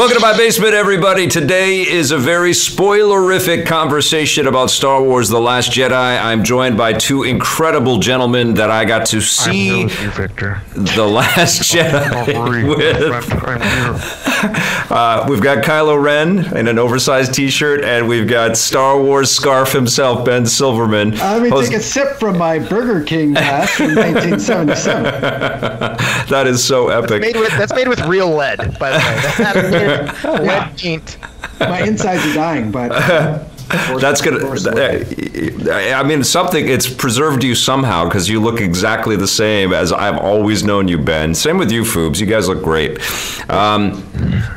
Welcome to my basement, everybody. Today is a very spoilerific conversation about Star Wars The Last Jedi. I'm joined by two incredible gentlemen that I got to see I'm with you, Victor. The Last Jedi with. I'm here. Uh, we've got Kylo Ren in an oversized t shirt, and we've got Star Wars scarf himself, Ben Silverman. Let me Host- take a sip from my Burger King glass from 1977. that is so epic. Made with, that's made with real lead, by the way. That's made with lead paint. My insides are dying, but That's gonna. I mean, something. It's preserved you somehow because you look exactly the same as I've always known you, Ben. Same with you, Foobs. You guys look great. Um,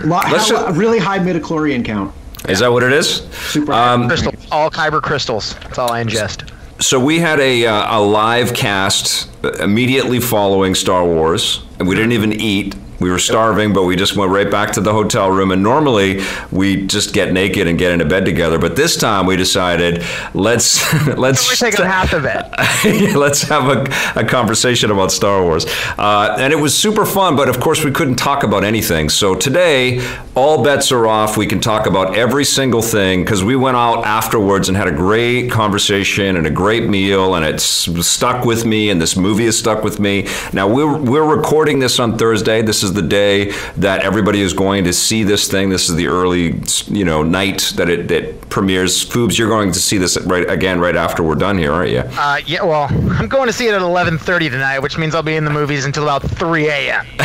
lo- Let's how- ju- a really high midichlorian count. is that what it is? Super. Um, Crystals, all kyber crystals. That's all I ingest. So we had a uh, a live cast immediately following Star Wars, and we didn't even eat. We were starving, but we just went right back to the hotel room. And normally we just get naked and get into bed together, but this time we decided let's let's We're taking half of it. let's have a, a conversation about Star Wars. Uh, and it was super fun, but of course, we couldn't talk about anything. So today, all bets are off. We can talk about every single thing because we went out afterwards and had a great conversation and a great meal, and it's stuck with me, and this movie has stuck with me. Now, we're, we're recording this on Thursday. This is the day that everybody is going to see this thing. This is the early, you know, night that it, it premieres. Foobs, you're going to see this right again right after we're done here, aren't you? Uh, yeah, well, I'm going to see it at 11:30 tonight, which means I'll be in the movies until about 3 a.m.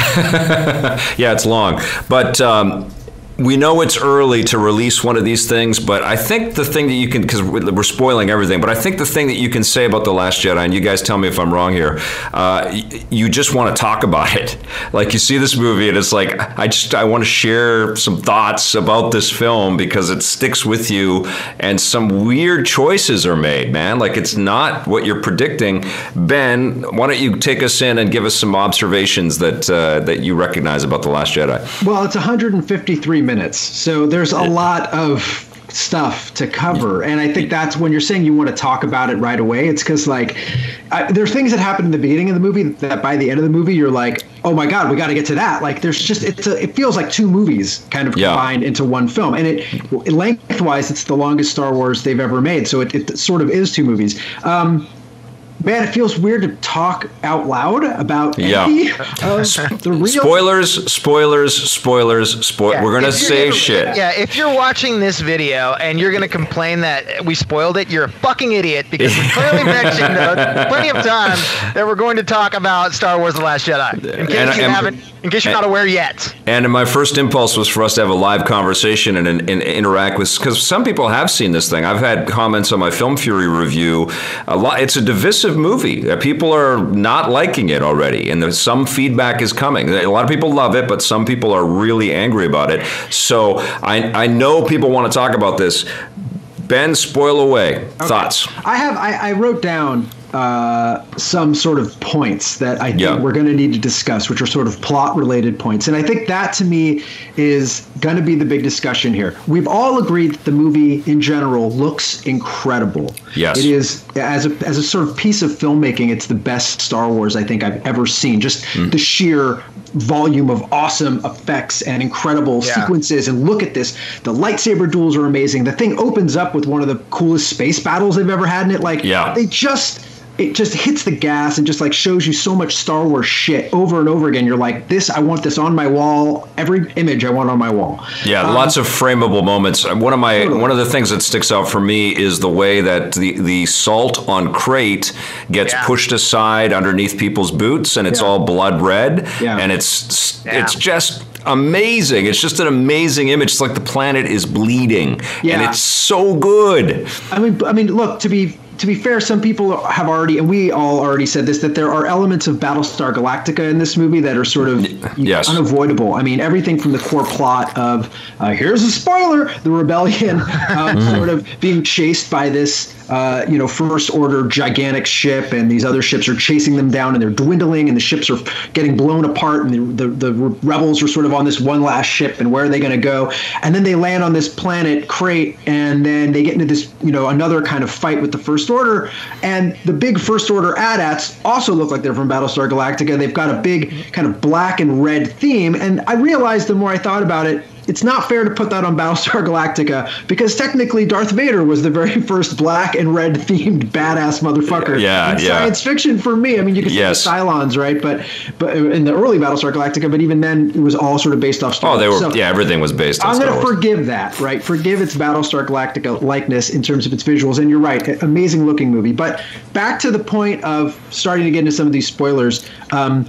yeah, it's long, but um, we know it's early to release one of these things. But I think the thing that you can, because we're spoiling everything, but I think the thing that you can say about the Last Jedi, and you guys tell me if I'm wrong here, uh, you just want to talk about it. Like you see this movie, and it's like I just I want to share some thoughts about this film because it sticks with you, and some weird choices are made, man. Like it's not what you're predicting. Ben, why don't you take us in and give us some observations that uh, that you recognize about the Last Jedi? Well, it's 153 minutes, so there's a lot of stuff to cover, and I think that's when you're saying you want to talk about it right away. It's because like I, there's things that happen in the beginning of the movie that by the end of the movie you're like, oh my god, we got to get to that. Like there's just it's a, it feels like two movies kind of Yeah. combined into one film, and it lengthwise it's the longest Star Wars they've ever made, so it, it sort of is two movies. Um, Man, it feels weird to talk out loud about Yeah. any of the real Spoilers, spoilers, spoilers, spoil. Yeah, We're gonna say gonna- shit. Yeah, if you're watching this video and you're going to complain that we spoiled it, you're a fucking idiot because we clearly mentioned uh, plenty of times that we're going to talk about Star Wars: The Last Jedi. In case And- you and- haven't, in case you're not aware yet. And my first impulse was for us to have a live conversation and, and, and interact with, because some people have seen this thing. I've had comments on my Film Fury review. A lot. It's a divisive movie. Uh, People are not liking it already, and there's some feedback is coming. A lot of people love it, but some people are really angry about it. So I I know people want to talk about this. Ben, spoil away. Thoughts? I have I, I wrote down uh, some sort of points that I think Yeah. we're going to need to discuss, which are sort of plot related points, and I think that to me is going to be the big discussion here. We've all agreed that the movie in general looks incredible. Yes. it is as a as a sort of piece of filmmaking. It's the best Star Wars I think I've ever seen. Just Hmm. the sheer volume of awesome effects and incredible Yeah. sequences and look at this the lightsaber duels are amazing the thing opens up with one of the coolest space battles they've ever had in it like Yeah. they just it just hits the gas and just like shows you so much Star Wars shit over and over again. You're like, this, I want this on my wall. Every image I want on my wall. Yeah, Um, lots of frameable moments. One of my Totally. one of the things that sticks out for me is the way that the the salt on Crait gets Yeah. pushed aside underneath people's boots, and it's Yeah. all blood red, Yeah. and it's it's just amazing. It's just an amazing image. It's like the planet is bleeding, yeah. and it's so good. I mean, I mean, look to be to be fair, some people have already, and we all already said this, that there are elements of Battlestar Galactica in this movie that are sort of yes. unavoidable. I mean, everything from the core plot of uh, here's a spoiler: the rebellion um, sort of being chased by this. Uh, you know, first order gigantic ship, and these other ships are chasing them down, and they're dwindling, and the ships are getting blown apart, and the, the, the rebels are sort of on this one last ship, and where are they going to go? And then they land on this planet, Crait, and then they get into this, you know, another kind of fight with the First Order, and the big First Order AT-ATs also look like they're from Battlestar Galactica. They've got a big kind of black and red theme, and I realized the more I thought about it, it's not fair to put that on Battlestar Galactica because technically Darth Vader was the very first black and red themed badass motherfucker. Yeah, in yeah. Science fiction for me. I mean, you could Yes. say the Cylons, right? But but in the early Battlestar Galactica, but even then, it was all sort of based off. Star Oh, they were. So- yeah, everything was based on I'm going to forgive that, right? Forgive its Battlestar Galactica likeness in terms of its visuals. And you're right, amazing looking movie. But back to the point of starting to get into some of these spoilers. Um,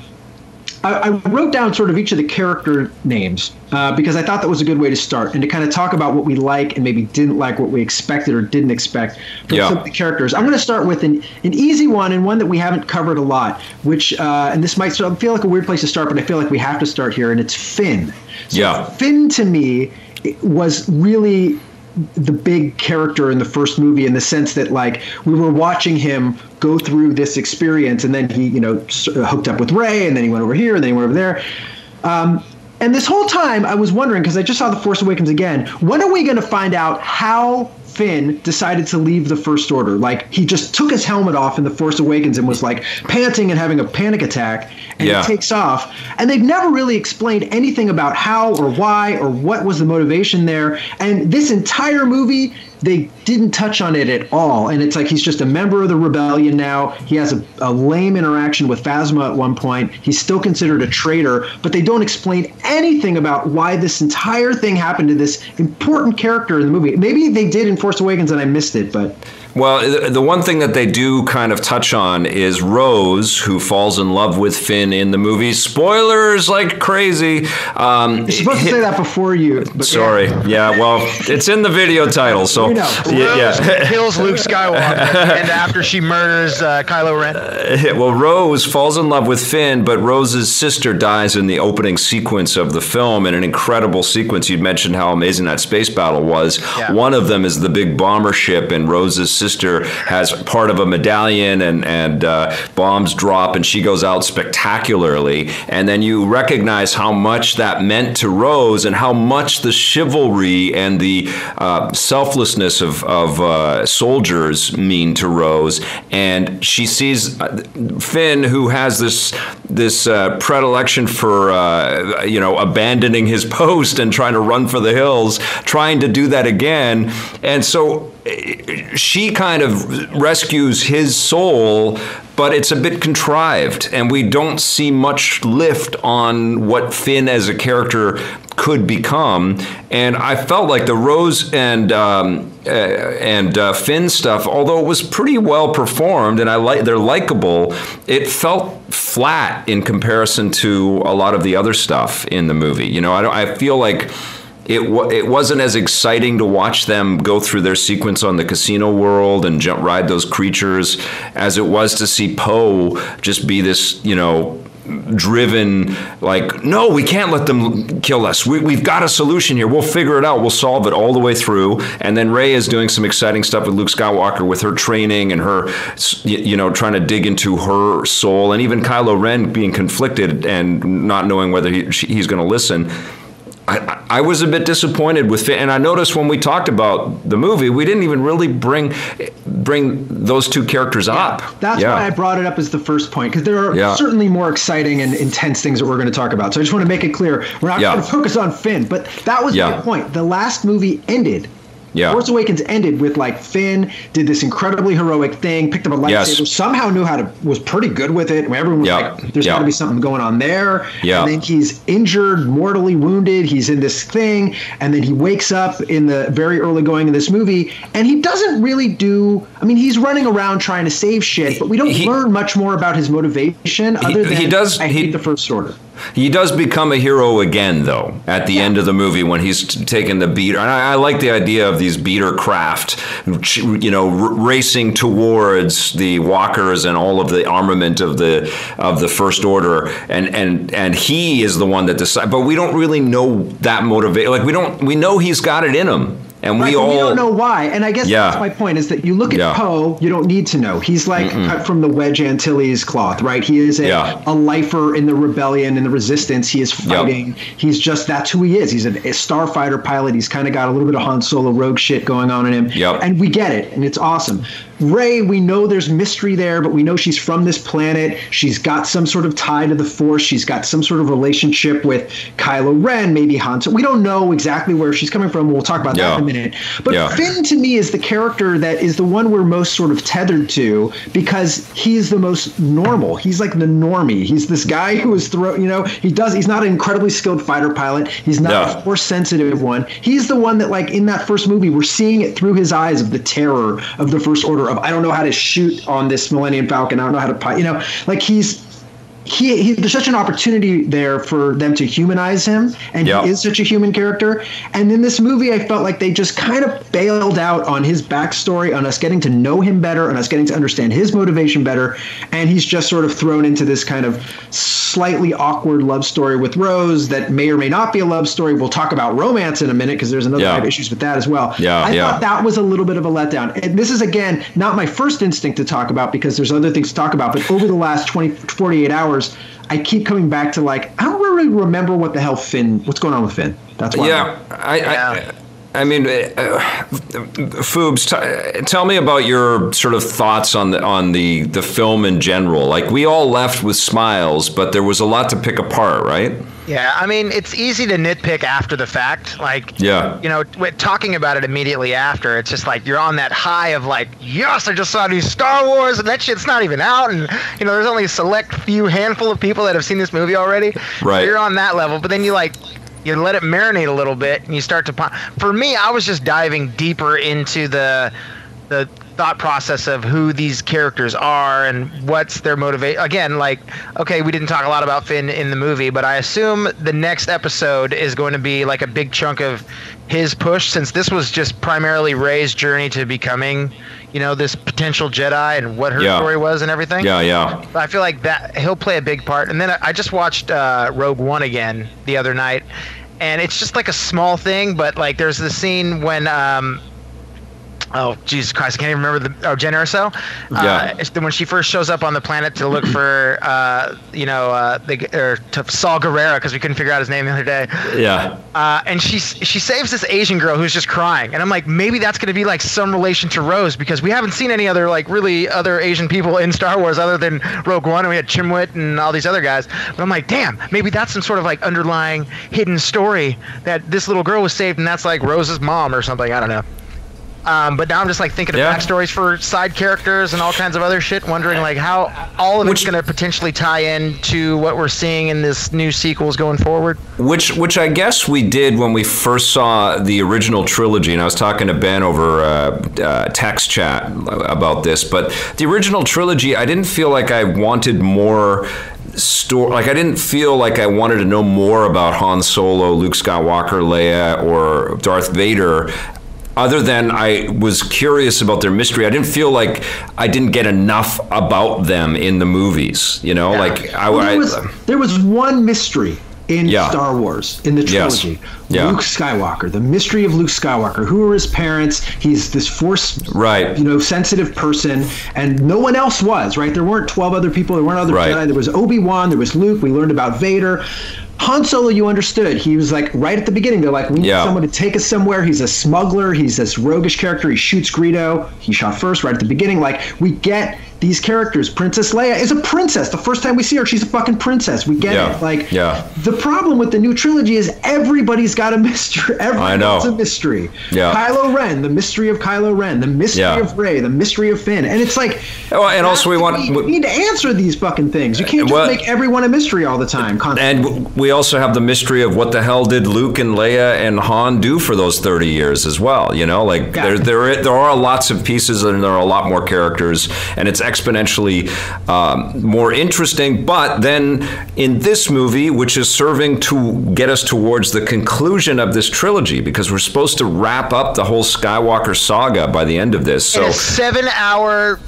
I, I wrote down sort of each of the character names uh, because I thought that was a good way to start and to kind of talk about what we like and maybe didn't like, what we expected or didn't expect from Yeah. some of the characters. I'm going to start with an, an easy one and one that we haven't covered a lot, which, uh, and this might feel like a weird place to start, but I feel like we have to start here, and it's Finn. So Yeah. Finn to me was really the big character in the first movie in the sense that like we were watching him go through this experience and then he you know hooked up with Rey and then he went over here and then he went over there. Um, and this whole time I was wondering because I just saw The Force Awakens again when are we going to find out how Finn decided to leave the First Order. Like he just took his helmet off in The Force Awakens and was like panting and having a panic attack and Yeah. he takes off. And they've never really explained anything about how or why or what was the motivation there. And this entire movie they didn't touch on it at all. And it's like he's just a member of the rebellion now. He has a, a lame interaction with phasma at one point. He's still considered a traitor but they don't explain anything about why this entire thing happened to this important character in the movie. Maybe they did in force awakens and i missed it but Well, the- the one thing that they do kind of touch on is Rose, who falls in love with Finn in the movie. Spoilers like crazy. Um, you're supposed to say that before you but yeah. Sorry. Yeah. Well, it's in the video title, so We know. yeah. Rose yeah. kills Luke Skywalker, and after she murders uh, Kylo Ren. Well, Rose falls in love with Finn, but Rose's sister dies in the opening sequence of the film in an incredible sequence. You'd mentioned how amazing that space battle was. Yeah. One of them is the big bomber ship, and Rose's sister has part of a medallion, and and uh, bombs drop, and she goes out spectacularly. And then you recognize how much that meant to Rose, and how much the chivalry and the uh, selflessness of of uh, soldiers mean to Rose. And she sees uh, Finn, who has this this uh, predilection for uh, you know abandoning his post and trying to run for the hills, trying to do that again. And so she kind of rescues his soul, but it's a bit contrived, and we don't see much lift on what Finn as a character could become. And I felt like the Rose and um, uh, and uh, Finn stuff, although it was pretty well performed and I like they're likable, it felt flat in comparison to a lot of the other stuff in the movie. You know, I. I feel like. It, wa- it wasn't as exciting to watch them go through their sequence on the casino world and jump ride those creatures as it was to see Poe just be this, you know, driven like no we can't let them kill us. We, we've got a solution here. We'll figure it out. We'll solve it all the way through. And then rey is doing some exciting stuff with luke skywalker with her training and her you know trying to dig into her soul and even kylo ren being conflicted and not knowing whether he, he's going to listen I, I was a bit disappointed with Finn, and I noticed when we talked about the movie, we didn't even really bring bring those two characters up. That's Yeah. why I brought it up as the first point because there are Yeah. certainly more exciting and intense things that we're going to talk about. So I just want to make it clear we're not Yeah. going to focus on Finn, but that was Yeah. my point. The last movie ended. Yeah. Force Awakens ended with like Finn did this incredibly heroic thing, picked up a lightsaber, Yes. somehow knew how to was pretty good with it. Everyone was Yeah. like, "There's Yeah. got to be something going on there." Yeah. And then he's injured, mortally wounded. He's in this thing, and then he wakes up in the very early going of this movie, and he doesn't really do. I mean, he's running around trying to save shit, but we don't He- learn much more about his motivation other than he does- I he- hate the First Order. He does become a hero again, though, at the end of the movie when he's t- taking the beater. And I, I like the idea of these beater craft, you know, r- racing towards the walkers and all of the armament of the of the First Order, and and and he is the one that decides. But we don't really know that motivate. Like we don't. We know he's got it in him, and Right, we all we don't know why. And I guess Yeah. that's my point is that you look at Yeah. Poe, you don't need to know. He's like cut from the Wedge Antilles cloth, right? He is a, Yeah. a lifer in the rebellion and the resistance. He is fighting. He's just that's who he is. He's a, a starfighter pilot. He's kind of got a little bit of Han Solo rogue shit going on in him. Yep. And we get it, and it's awesome. Rey, we know there's mystery there, but we know she's from this planet. She's got some sort of tie to the Force. She's got some sort of relationship with Kylo Ren, maybe Han. So we don't know exactly where she's coming from. We'll talk about Yeah. that in a minute. But Yeah. Finn, to me, is the character that is the one we're most sort of tethered to because he's the most normal. He's like the normie. He's this guy who is throw. You know, he does. He's not an incredibly skilled fighter pilot. He's not Yeah. a force sensitive one. He's the one that, like in that first movie, we're seeing it through his eyes of the terror of the First Order. Of I don't know how to shoot on this Millennium Falcon. I don't know how to. You know, like he's. He, he, there's such an opportunity there for them to humanize him, and Yeah. he is such a human character. And in this movie, I felt like they just kind of bailed out on his backstory, on us getting to know him better, on us getting to understand his motivation better. And he's just sort of thrown into this kind of slightly awkward love story with Rose that may or may not be a love story. We'll talk about romance in a minute because there's another Yeah. Issues with that as well. Yeah, I yeah. thought that was a little bit of a letdown. And this is, again, not my first instinct to talk about because there's other things to talk about. But over the last 20, 48 hours, I keep coming back to like, I don't really remember what the hell Finn, what's going on with Finn. That's why. Yeah, I, Yeah. I, I mean, uh, Foobs, t- tell me about your sort of thoughts on the on the the film in general. Like we all left with smiles, but there was a lot to pick apart, right? Yeah, I mean, it's easy to nitpick after the fact. Like, Yeah. you know, talking about it immediately after, it's just like you're on that high of like, yes, I just saw new Star Wars, and that shit's not even out, and you know, there's only a select few handful of people that have seen this movie already. So Right. you're on that level, but then you like. You let it marinate a little bit, and you start to. pon- For me, I was just diving deeper into the, the thought process of who these characters are and what's their motivation. Again, like, okay, we didn't talk a lot about Finn in the movie, but I assume the next episode is going to be like a big chunk of his push, since this was just primarily Rey's journey to becoming, you know, this potential Jedi and what her Yeah. story was and everything. Yeah, yeah. I feel like that he'll play a big part. And then I- I just watched uh, Rogue One again the other night, and it's just like a small thing, but like there's the scene when. Um, Oh Jesus Christ! I can't even remember the oh Jyn Erso. Yeah. Uh, it's when she first shows up on the planet to look for, uh, you know, uh, the or to Saul Guerrero because we couldn't figure out his name the other day. Yeah. Uh, and she she saves this Asian girl who's just crying, and I'm like, maybe that's gonna be like some relation to Rose because we haven't seen any other like really other Asian people in Star Wars other than Rogue One, and we had Chimwit and all these other guys. But I'm like, damn, maybe that's some sort of like underlying hidden story that this little girl was saved, and that's like Rose's mom or something. I don't know. Um, but now I'm just like thinking of Yeah. backstories for side characters and all kinds of other shit, wondering like how all of it's Which- going to potentially tie in to what we're seeing in this new sequels going forward. Which, which I guess we did when we first saw the original trilogy, and I was talking to Ben over uh, uh, text chat about this. But the original trilogy, I didn't feel like I wanted more story. Like I didn't feel like I wanted to know more about Han Solo, Luke Skywalker, Leia, or Darth Vader. Other than I was curious about their mystery, I didn't feel like I didn't get enough about them in the movies. You know, like I, Well, I there, was, there was one mystery in Yeah. Star Wars in the Yes. trilogy. Yeah. Luke Skywalker, the mystery of Luke Skywalker. Who are his parents? He's this force, Right. You know, sensitive person, and no one else was. Right? There weren't twelve other people. There weren't other Right. Jedi. There was Obi Wan. There was Luke. We learned about Vader. Han Solo, you understood. He was like right at the beginning. They're like, we need Yeah. someone to take us somewhere. He's a smuggler. He's this roguish character. He shoots Greedo. He shot first right at the beginning. Like we get these characters. Princess Leia is a princess. The first time we see her, she's a fucking princess. We get Yeah. it. Like Yeah. the problem with the new trilogy is everybody's got a mystery. Everyone's know. a mystery. Yeah. Kylo Ren, the mystery of Kylo Ren, the mystery Yeah. of Rey, the mystery of Finn, and it's like. Oh, and also we want- we, need to answer these fucking things. You can't just Well- make everyone a mystery all the time. Constantly. And we also have the mystery of what the hell did Luke and Leia and Han do for those 30 years as well. You know, like Yeah. there, there, there are lots of pieces and there are a lot more characters, and it's exponentially um, more interesting. But then in this movie, which is serving to get us towards the conclusion of this trilogy, because we're supposed to wrap up the whole Skywalker saga by the end of this. So a seven-hour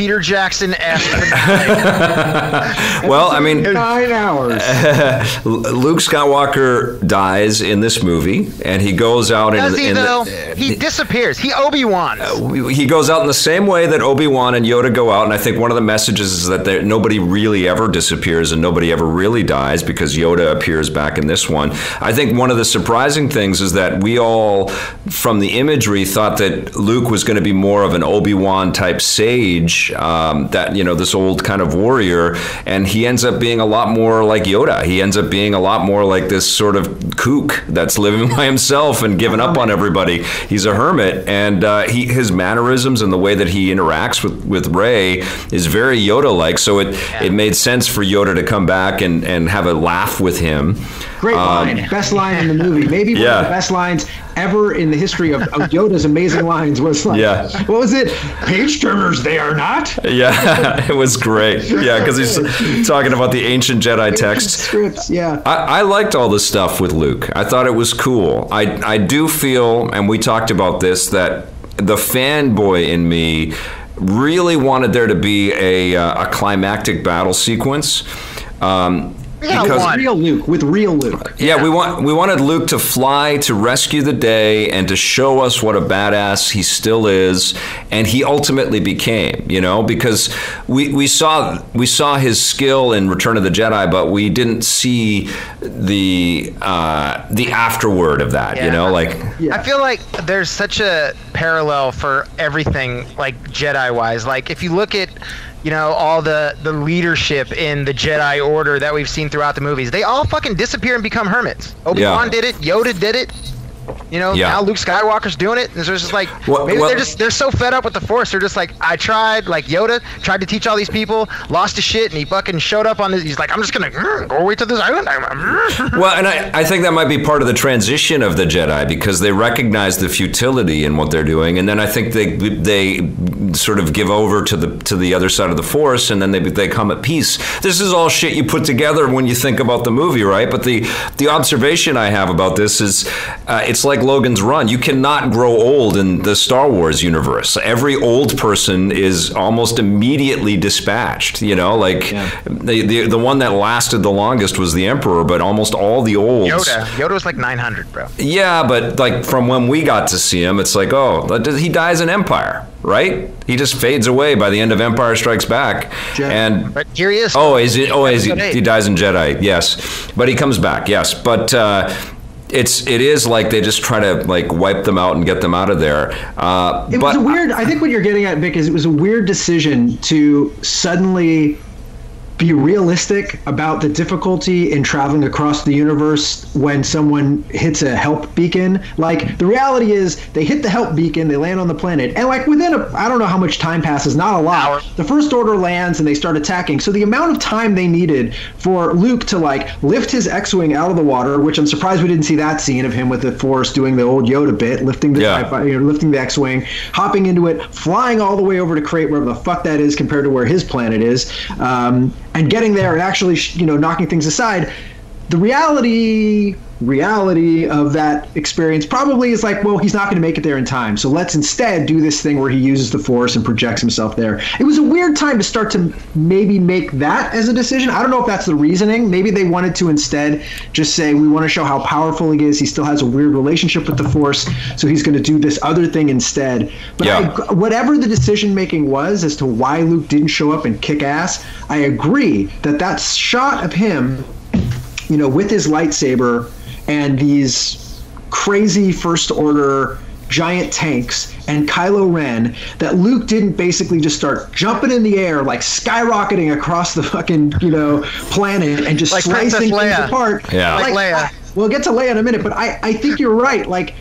Peter Jackson esque. well, I mean, Nine hours. Luke Skywalker dies in this movie, and he goes out Does in, he in though? Uh, the, he disappears. He Obi Wan. Uh, he goes out in the same way that Obi Wan and Yoda go out, and I think one of the messages is that there, nobody really ever disappears and nobody ever really dies because Yoda appears back in this one. I think one of the surprising things is that we all, from the imagery, thought that Luke was going to be more of an Obi Wan type sage, um, that you know this old kind of warrior, and he ends up being a lot more like Yoda. He ends up being a lot more like this sort of kook that's living by himself and giving up on everybody. He's a hermit, and uh, he his mannerisms and the way that he interacts with with Rey is very Yoda like. So it it made sense for Yoda to come back and and have a laugh with him. Great line. best line in the movie. Maybe one Um, Yeah. of the best lines ever in the history of, of Yoda's amazing lines was like, Yeah. what was it? Page turners, they are not. Yeah, it was great. Yeah, because he's talking about the ancient Jedi texts. Scripts, yeah. I, I liked all the stuff with Luke. I thought it was cool. I, I do feel, and we talked about this, that the fanboy in me really wanted there to be a, uh, a climactic battle sequence. Um, because one. Real Luke with real Luke. yeah, we want we wanted Luke to fly to rescue the day and to show us what a badass he still is, and he ultimately became. You know, because we, we saw we saw his skill in Return of the Jedi, but we didn't see the uh, the afterword of that. You know, like Yeah. I feel like there's such a parallel for everything, like Jedi wise. Like if you look at, you know, all the the leadership in the Jedi Order that we've seen throughout the movies, they all fucking disappear and become hermits. Obi Wan Yeah. did it. Yoda did it. You know, Yeah. now Luke Skywalker's doing it. And so it's just like Well- maybe well- they're just they're so fed up with the Force. They're just like, I tried, like Yoda tried to teach all these people, lost his shit, and he fucking showed up on this. He's like, I'm just gonna mm, go away to this island. mm." Well, and I, I think that might be part of the transition of the Jedi because they recognize the futility in what they're doing, and then I think they they sort of give over to the to the other side of the Force, and then they they come at peace. This is all shit you put together when you think about the movie, right? But the the observation I have about this is uh, it's like Logan's Run. You cannot grow old in the Star Wars universe. Every old person is almost immediately dispatched. You know, like the, the the one that lasted the longest was the Emperor, but almost all the olds. Yoda, Yoda was like 900, bro. Yeah, but like from when we got to see him, it's like, oh, he dies in Empire, right? He just fades away by the end of Empire Strikes Back, Jedi. and But here he is. oh, is he, oh, is he, he dies in Jedi? Yes, but he comes back. Yes, but. Uh, it's it is like they just try to like wipe them out and get them out of there. Uh, It was a weird. I think what you're getting at, Vic, is it was a weird decision to suddenly be realistic about the difficulty in traveling across the universe when someone hits a help beacon. Like the reality is, they hit the help beacon, they land on the planet, and like within a, I don't know how much time passes, not a lot. Hour. The first order lands and they start attacking. So the amount of time they needed for Luke to like lift his X-wing out of the water, which I'm surprised we didn't see that scene of him with the Force doing the old Yoda bit, lifting the Yeah. You know, lifting the X-wing, hopping into it, flying all the way over to Crait, wherever the fuck that is compared to where his planet is, um, and getting there and actually, you know, knocking things aside. The reality reality of that experience probably is like, well, he's not going to make it there in time. So let's instead do this thing where he uses the force and projects himself there. It was a weird time to start to maybe make that as a decision. I don't know if that's the reasoning. Maybe they wanted to instead just say, we want to show how powerful he is. He still has a weird relationship with the force. So he's going to do this other thing instead. But Yeah. I, whatever the decision making was as to why Luke didn't show up and kick ass, I agree that that shot of him you know, with his lightsaber and these crazy first order giant tanks and Kylo Ren that Luke didn't basically just start jumping in the air like skyrocketing across the fucking you know planet and just Like slicing things apart. Yeah. Like Leia. I- we'll get to Leia in a minute, but I, I think you're right. Like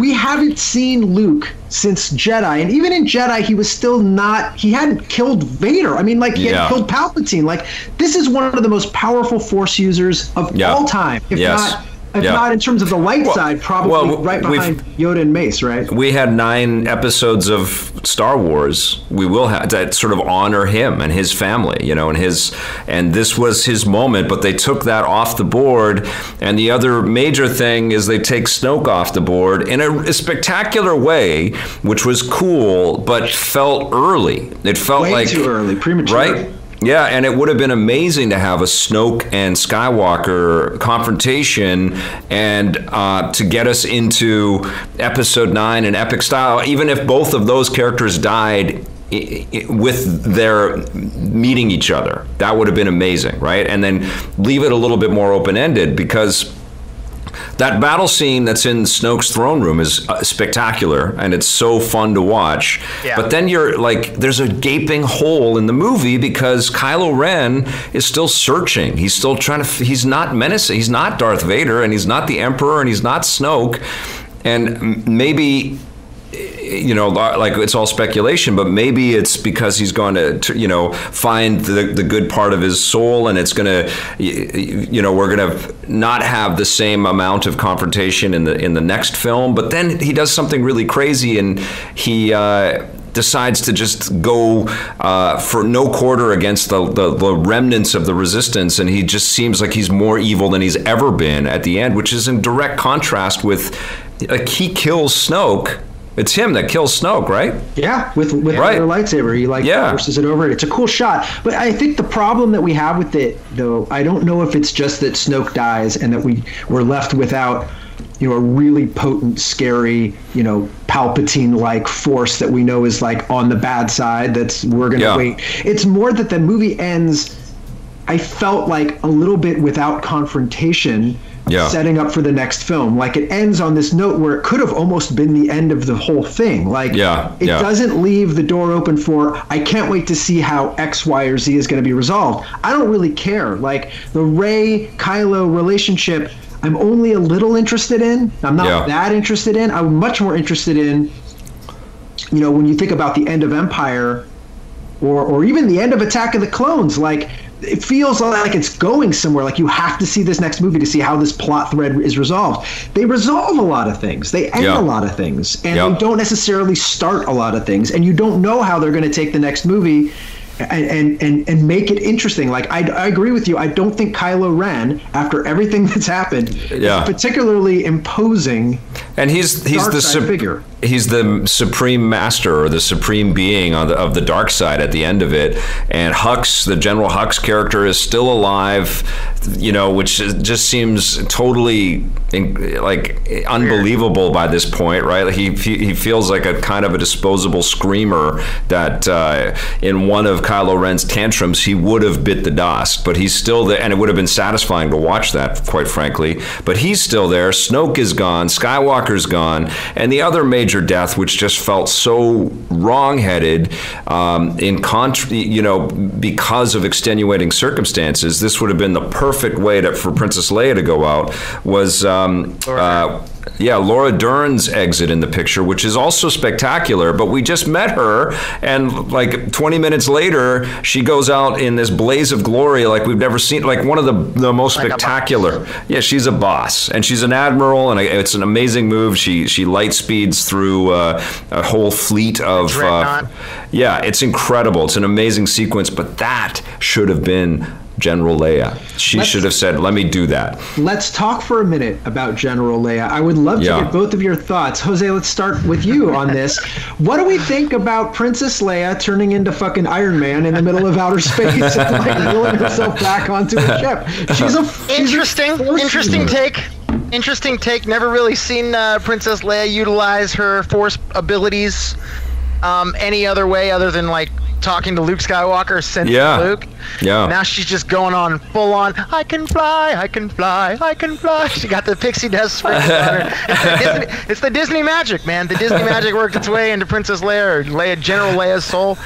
we haven't seen Luke since Jedi, and even in Jedi, he was still not. He hadn't killed Vader. I mean, like he Yeah. had killed Palpatine. Like this is one of the most powerful Force users of Yeah. all time, if Yes. not if Yeah. not in terms of the light side, probably well, right behind Yoda and Mace, right? we had nine episodes of Star Wars. We will have that sort of honor him and his family, you know, and his and this was his moment. But they took that off the board. And the other major thing is they take Snoke off the board in a, a spectacular way, which was cool, but felt early. It felt Way like too early, premature. right? Yeah, and it would have been amazing to have a Snoke and Skywalker confrontation and uh, to get us into episode nine in epic style, even if both of those characters died. With their meeting each other, that would have been amazing, right? And then leave it a little bit more open ended because that battle scene that's in Snoke's throne room is uh, spectacular and it's so fun to watch. Yeah. But then you're like, there's a gaping hole in the movie because Kylo Ren is still searching. He's still trying to, f- he's not menacing. He's not Darth Vader and he's not the Emperor and he's not Snoke. And maybe you know, like it's all speculation, but maybe it's because he's going to, you know, find the, the good part of his soul, and it's going to, you know, we're going to not have the same amount of confrontation in the in the next film. But then he does something really crazy, and he. Uh, decides to just go uh, for no quarter against the, the, the remnants of the resistance, and he just seems like he's more evil than he's ever been at the end, which is in direct contrast with like he kills Snoke. It's him that kills Snoke, right? Yeah, with with Right. their lightsaber, he like Yeah. forces it over. It's a cool shot, but I think the problem that we have with it, though, I don't know if it's just that Snoke dies and that we we're left without, you know, a really potent, scary, you know, Palpatine-like force that we know is like on the bad side. That's we're gonna Yeah. wait. It's more that the movie ends. I felt like a little bit without confrontation. Yeah. Setting up for the next film. Like it ends on this note where it could have almost been the end of the whole thing. Like Yeah, it yeah. doesn't leave the door open for I can't wait to see how X, Y, or Z is going to be resolved. I don't really care. Like the Rey Kylo relationship, I'm only a little interested in. I'm not Yeah. that interested in. I'm much more interested in. You know, when you think about the end of Empire, or or even the end of Attack of the Clones, like it feels like it's going somewhere. Like you have to see this next movie to see how this plot thread is resolved. They resolve a lot of things. They end Yeah. a lot of things, and Yeah. they don't necessarily start a lot of things. And you don't know how they're going to take the next movie. And, and and make it interesting. Like I, I agree with you. I don't think Kylo Ren, after everything that's happened, Yeah. is particularly imposing. And he's he's the side figure. He's the supreme master or the supreme being the, of the dark side at the end of it. And Hux, the General Hux character, is still alive. You know, which just seems totally like unbelievable by this point, right? He he he feels like a kind of a disposable screamer that uh, in one of Kylo Ren's tantrums he would have bit the dust, but he's still there, and it would have been satisfying to watch that, quite frankly. But he's still there. Snoke is gone. Skywalker's gone, and the other major death, which just felt so wrong-headed, um, in contra- you know, because of extenuating circumstances, this would have been the perfect way to, for Princess Leia to go out. Was um, uh, yeah, Laura Dern's exit in the picture, which is also spectacular. But we just met her, and like 20 minutes later, she goes out in this blaze of glory, like we've never seen, like one of the the most Like spectacular. Yeah, she's a boss, and she's an admiral, and it's an amazing move. She she light speeds through uh, a whole fleet of. Uh, yeah, it's incredible. It's an amazing sequence, but that should have been. General Leia. She Let's- should have said, "Let me do that." Let's talk for a minute about General Leia. I would love to Yeah. get both of your thoughts. Jose, let's start with you on this. what do we think about Princess Leia turning into fucking Iron Man in the middle of outer space and like wheeling herself back onto a ship? She's a she's a interesting force interesting take interesting take never really seen uh, princess leia utilize her force abilities um, any other way other than like talking to luke skywalker sending Yeah. luke Yeah. now she's just going on full on i can fly i can fly i can fly she got the pixie dust sprinkles on her. It's the, disney, it's the disney magic man the disney magic worked its way into princess leia or leia general leia's soul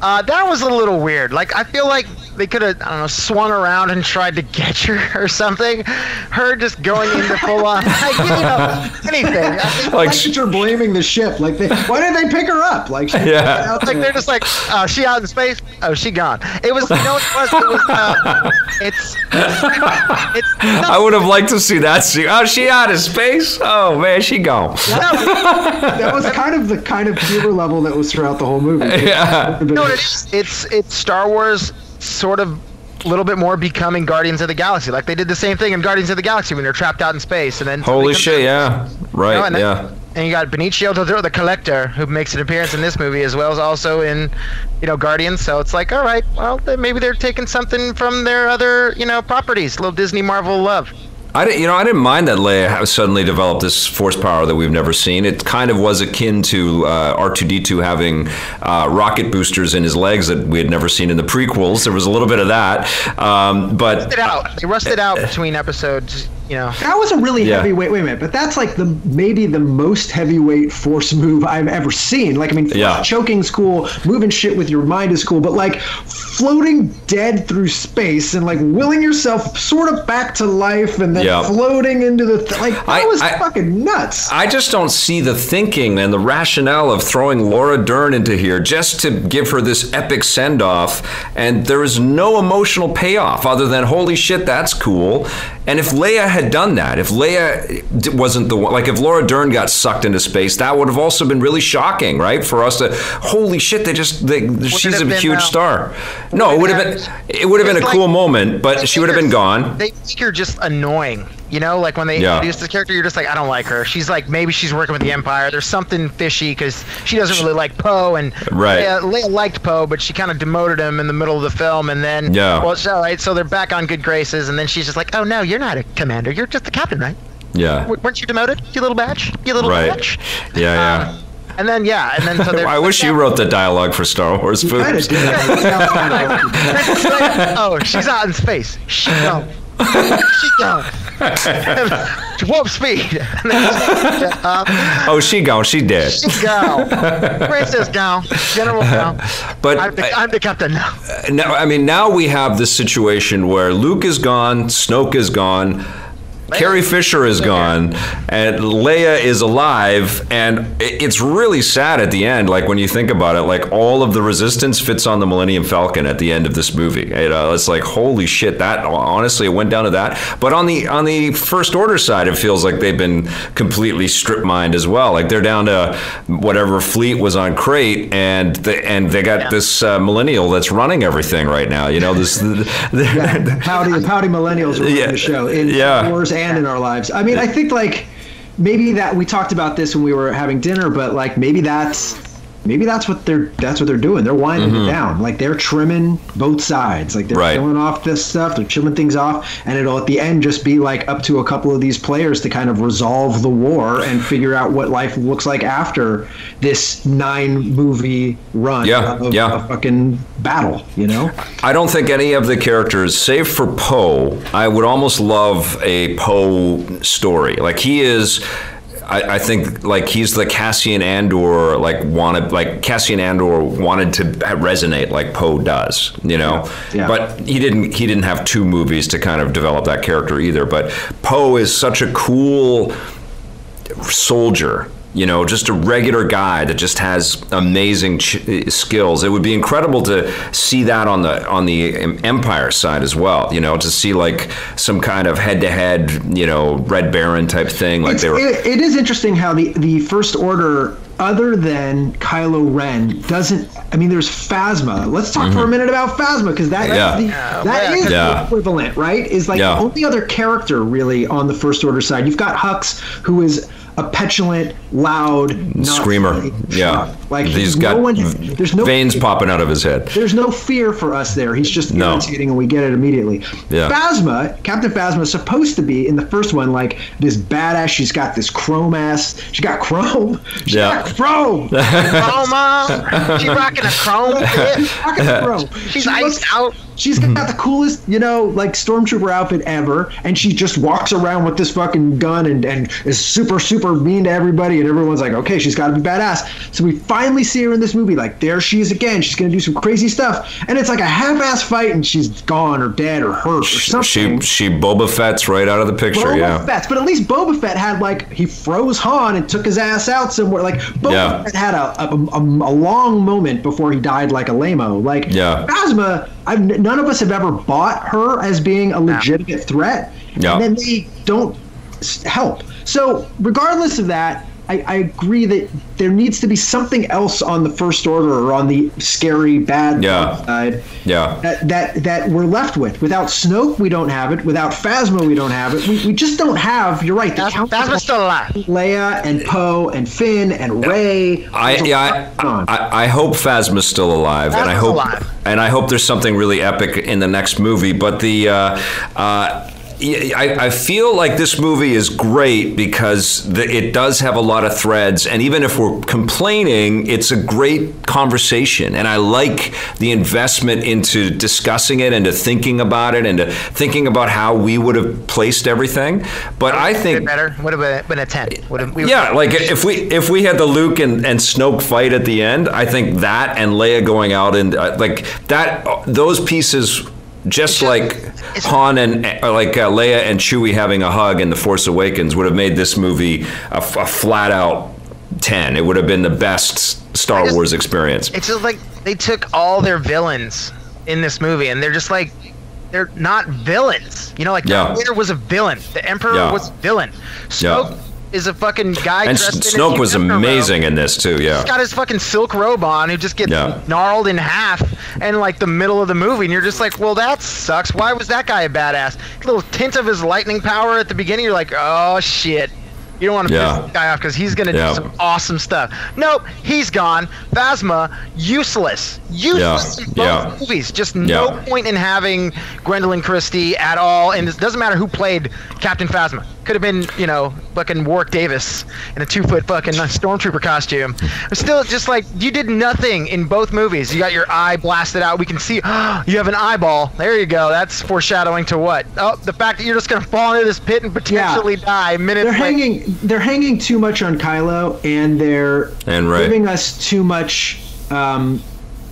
uh, that was a little weird like i feel like they could have I don't know swung around and tried to get her or something. Her just going into full on like, you know, anything. Think, Like, Like sh- you're blaming the ship. Like, they, why did they pick her up? Like, she- Yeah. out like they're just like, oh, she out in space. Oh, she gone. It was, you know, what it was. It was. Uh, it's. It's. I would have liked to see that scene. Oh, she out of space? Oh man, she gone. that was kind of the kind of humor level that was throughout the whole movie. Yeah. You know what it is? It's it's Star Wars sort of a little bit more becoming Guardians of the Galaxy. Like they did the same thing in Guardians of the Galaxy when they're trapped out in space and then Holy shit! Yeah. You know, Right. Oh, and then- Yeah. And you got Benicio del Toro, the Collector, who makes an appearance in this movie as well as also in, you know, Guardians. So it's like, all right, well, maybe they're taking something from their other, you know, properties. little Disney Marvel love. I didn't, you know, I didn't mind that Leia suddenly developed this force power that we've never seen. It kind of was akin to uh, R2D2 having uh, rocket boosters in his legs that we had never seen in the prequels. There was a little bit of that, um, but It out. They rusted out between episodes. You know. That was a really Yeah. heavyweight. Wait a minute, but that's like the maybe the most heavyweight force move I've ever seen. Like, I mean, Yeah. choking's cool, moving shit with your mind is cool, but like floating dead through space and like willing yourself sort of back to life and then Yeah. floating into the th- like that I- was I- fucking nuts. I just don't see the thinking and the rationale of throwing Laura Dern into here just to give her this epic send off. And there is no emotional payoff other than, holy shit, that's cool. And if Leia had done that, if Leia wasn't the one, like if Laura Dern got sucked into space, that would have also been really shocking, right? For us to, holy shit, they just, they, she's a been, huge uh, star. No, it would have been, it would have been a It's cool moment, but she would have been gone. They make her just annoying. You know, like when they Yeah. introduce this character, you're just like, I don't like her. She's like, maybe she's working with the Empire. There's something fishy because she doesn't really like Poe, and Right. Leia, Leia liked Poe, but she kind of demoted him in the middle of the film, and then Yeah. well, it's all right. So they're back on good graces, and then she's just like, Oh no, you're not a commander. You're just the captain, right? Yeah. W- weren't you demoted? You little batch. You little Right. batch. Yeah, yeah. Uh, and then yeah, and then so they're. I wish you wrote the dialogue for Star Wars Kind of Foods. did. It sounds kinda like- oh, she's out in space. She go. she go. Warp speed. uh, Oh, she gone. She dead. she go. Princess go. General go. But I'm the, I'm the captain now. now, I mean, now we have this situation where Luke is gone, Snoke is gone. Carrie Fisher is gone, and Leia is alive, and it's really sad at the end. Like when you think about it, like all of the Resistance fits on the Millennium Falcon at the end of this movie. You know, it's like holy shit. That honestly, it went down to that. But on the on the First Order side, it feels like they've been completely strip mined as well. Like they're down to whatever fleet was on Crait, and the, and they got this uh, millennial that's running everything right now. You know this. yeah, pouty, pouty millennials running Yeah, the show in yeah. Wars and in our lives. I mean, I think like maybe that we talked about this when we were having dinner, but like maybe that's maybe that's what they're that's what they're doing. They're winding it down. Like they're trimming both sides. Like they're Mm-hmm. Right. killing off this stuff. They're trimming things off, and it'll at the end just be like up to a couple of these players to kind of resolve the war and figure out what life looks like after this nine movie run Yeah, of yeah. a fucking battle. You know. I don't think any of the characters, save for Poe, I would almost love a Poe story. Like he is. I, I think like he's the Cassian Andor like wanted like Cassian Andor wanted to resonate like Poe does, you know. Yeah. But he didn't. He didn't have two movies to kind of develop that character either. But Poe is such a cool soldier you know just a regular guy that just has amazing ch- skills it would be incredible to see that on the on the empire side as well you know to see like some kind of head-to-head you know red baron type thing like It's- they were it, it is interesting how the, the First Order, other than Kylo Ren, doesn't. I mean, there's Phasma. Let's talk for a minute about Phasma because that, Mm-hmm. Yeah. that's the, Yeah, that yeah, is Yeah. the equivalent, right? Is like Yeah. the only other character really on the First Order side. You've got Hux, who is a petulant, loud Nazi screamer yeah. Like he's no got one, there's no veins popping out of his head there's no fear for us there. He's just No. irritating, and we get it immediately. Yeah. Phasma, Captain Phasma, is supposed to be in the first one like this badass. She's got this chrome ass. She got chrome. She Yeah. got chrome. Chrome, uh, she rocking a chrome fit. Rocking the chrome. She's She iced looks- out. She's got mm-hmm. the coolest, you know, like stormtrooper outfit ever, and she just walks around with this fucking gun and, and is super, super mean to everybody, and everyone's like, okay, she's got to be badass. So we finally see her in this movie, like there she is again. She's gonna do some crazy stuff, and it's like a half-ass fight, and she's gone or dead or hurt or something. She she Boba Fett's right out of the picture. Boba yeah. Fett's, but at least Boba Fett had like he froze Han and took his ass out somewhere. Like Boba Yeah. Fett had a, a, a, a long moment before he died like a lamo. Like Yeah. Phasma, I've none of us have ever bought her as being a legitimate threat, Yeah. and then they don't help. So regardless of that. I, I agree that there needs to be something else on the first order or on the scary bad Yeah. side Yeah. that, that that we're left with. Without Snoke, we don't have it. Without Phasma, we don't have it. We, we just don't have. You're right. The Phas- count Phasma's still alive. Leia and Poe and Finn and Rey. I yeah, I, I, I hope Phasma's still alive, and I hope alive. and I hope there's something really epic in the next movie. But the uh, uh, yeah, I, I feel like this movie is great because the, it does have a lot of threads, and even if we're complaining, it's a great conversation, and I like the investment into discussing it and to thinking about it and to thinking about how we would have placed everything. But I think better. Would have been, a ten. Would have. We, yeah, like if we if we had the Luke and, and Snoke fight at the end, I think that and Leia going out and uh, like that those pieces just like Han and uh, like uh, Leia and Chewie having a hug in The Force Awakens would have made this movie a flat out 10. It would have been the best Star just- Wars experience. It's just like they took all their villains in this movie, and they're just like they're not villains. You know, like Yeah. Darth Vader was a villain. The Emperor Yeah. was a villain. Snoke is a fucking guy. And dressed S- in a Snoke was Emperor robe. amazing in this too, yeah. He's got his fucking silk robe on, who just gets Yeah. gnarled in half in like the middle of the movie, and you're just like, well, that sucks. Why was that guy a badass? little tint of his lightning power at the beginning, you're like, oh shit. You don't want to Yeah. piss this guy off because he's gonna Yeah. do some awesome stuff. Nope, he's gone. Phasma, useless, useless Yeah. in both Yeah. movies. Just no point in having Gwendoline Christie at all, and it doesn't matter who played Captain Phasma. Could have been, you know, fucking Warwick Davis in a two-foot fucking stormtrooper costume. But still, just like you did nothing in both movies. You got your eye blasted out. We can see you have an eyeball. There you go. That's foreshadowing to what? Oh, the fact that you're just gonna fall into this pit and potentially die minutes. They're later. hanging. They're hanging too much on Kylo, and they're And Rey. giving us too much. Um,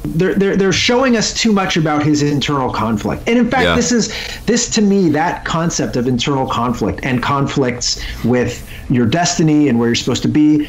they're, they're they're showing us too much about his internal conflict. And in fact, Yeah. this is this to me that concept of internal conflict and conflicts with your destiny and where you're supposed to be,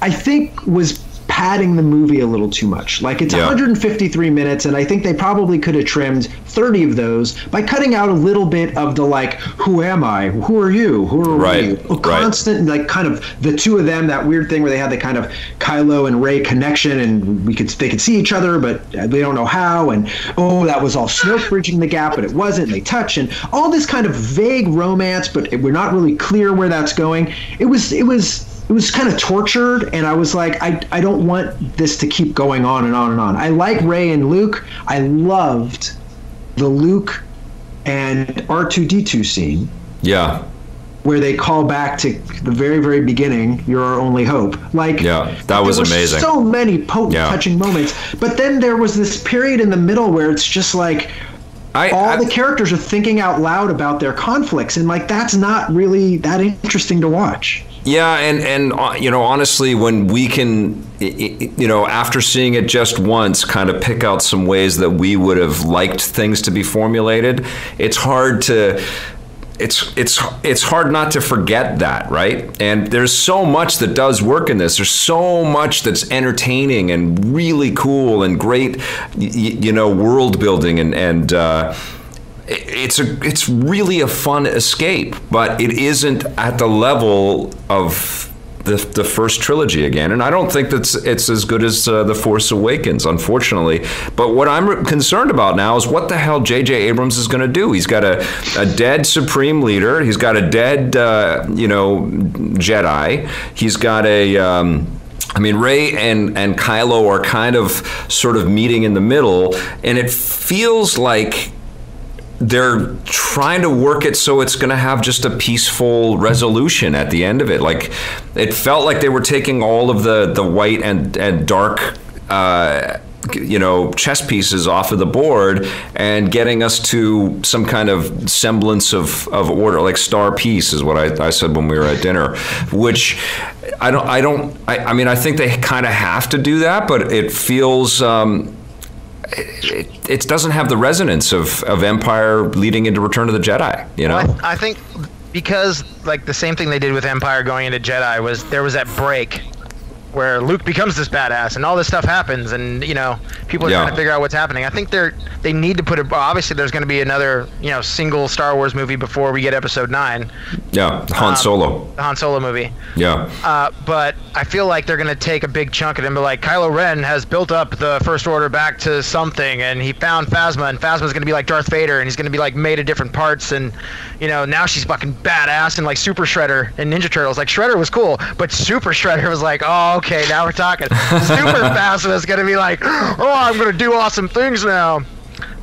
I think was padding the movie a little too much. Like it's Yeah. 153 minutes, and I think they probably could have trimmed 30 of those by cutting out a little bit of the like, who am I? Who are you? Who are Right, we? A right. constant like kind of the two of them, that weird thing where they had the kind of Kylo and Rey connection, and we could they could see each other, but they don't know how. And oh, that was all Snoke bridging the gap, but it wasn't. And they touch and all this kind of vague romance, but we're not really clear where that's going. It was it was it was kind of tortured and i was like I, I don't want this to keep going on and on and on i like rey and luke i loved the luke and r2d2 scene Yeah. where they call back to the very very beginning you're our only hope like Yeah, that was amazing. so many potent Yeah. touching moments but then there was this period in the middle where it's just like I, all I- the characters are thinking out loud about their conflicts and like that's not really that interesting to watch Yeah, and and uh, you know, honestly, when we can, you know, after seeing it just once, kind of pick out some ways that we would have liked things to be formulated, it's hard to. It's it's it's hard not to forget that, right? And there's so much that does work in this. There's so much that's entertaining and really cool and great, y- y- you know, world building and and. Uh, it's a it's really a fun escape, but it isn't at the level of the the first trilogy again. And I don't think that's it's as good as uh, the Force Awakens, unfortunately. But what I'm concerned about now is what the hell J.J. Abrams is going to do. He's got a a dead supreme leader. He's got a dead uh, you know Jedi. He's got a um, I mean, Rey and, and Kylo are kind of sort of meeting in the middle, and it feels like they're trying to work it so it's going to have just a peaceful resolution at the end of it. Like it felt like they were taking all of the the white and and dark uh, you know chess pieces off of the board and getting us to some kind of semblance of, of order like star piece is what I, I said when we were at dinner which i don't i don't i, I mean i think they kind of have to do that but it feels um, it, it doesn't have the resonance of, of empire leading into return of the jedi you know? Well, I, I think because like the same thing they did with Empire going into Jedi was there was that break where Luke becomes this badass and all this stuff happens and you know people are Yeah. trying to figure out what's happening. I think they're they need to put it. Obviously, there's going to be another you know single Star Wars movie before we get Episode Nine, yeah han solo the Han Solo movie. yeah Uh, but I feel like they're going to take a big chunk of it and be like, Kylo Ren has built up the First Order back to something, and he found Phasma, and Phasma's going to be like Darth Vader, and he's going to be like made of different parts, and you know now she's fucking badass and like Super Shredder and Ninja Turtles. Like Shredder was cool, but Super Shredder was like, oh okay, now we're talking. Super Phasma is going to be like, oh I'm going to do awesome things now.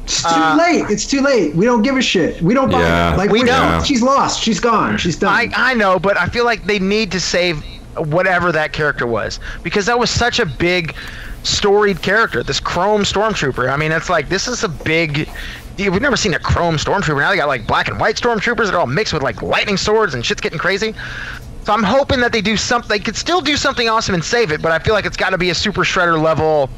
It's too uh, late. It's too late. We don't give a shit. We don't buy Yeah. it. Like We we're- don't. She's lost. She's gone. She's done. I, I know, but I feel like they need to save whatever that character was because that was such a big storied character. This Chrome Stormtrooper. I mean, it's like this is a big. We've never seen a Chrome Stormtrooper. Now they got like black and white Stormtroopers. They're all mixed with like lightning swords and shit's getting crazy. So I'm hoping that they do something. They could still do something awesome and save it, but I feel like it's got to be a Super Shredder level,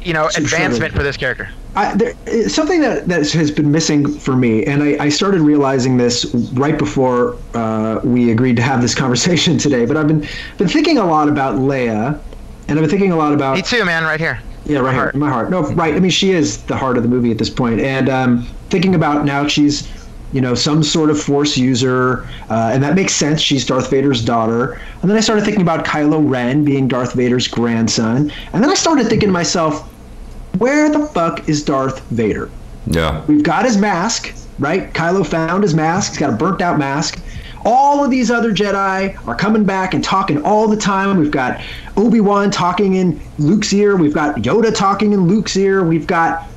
you know, Super advancement Shredder. for this character. I, there, something that, that has been missing for me, and I, I started realizing this right before uh, we agreed to have this conversation today. But I've been been thinking a lot about Leia, and I've been thinking a lot about Me too, man. Right here. yeah, right here, heart. in my heart. No, right. I mean, she is the heart of the movie at this point, and um, thinking about now she's, you know, some sort of Force user, uh, and that makes sense. She's Darth Vader's daughter, and then I started thinking about Kylo Ren being Darth Vader's grandson, and then I started thinking to myself, where the fuck is Darth Vader? yeah We've got his mask, right? Kylo found his mask. He's got a burnt out mask. All of these other Jedi are coming back and talking all the time. We've got Obi Wan talking in Luke's ear. We've got Yoda talking in Luke's ear. We've got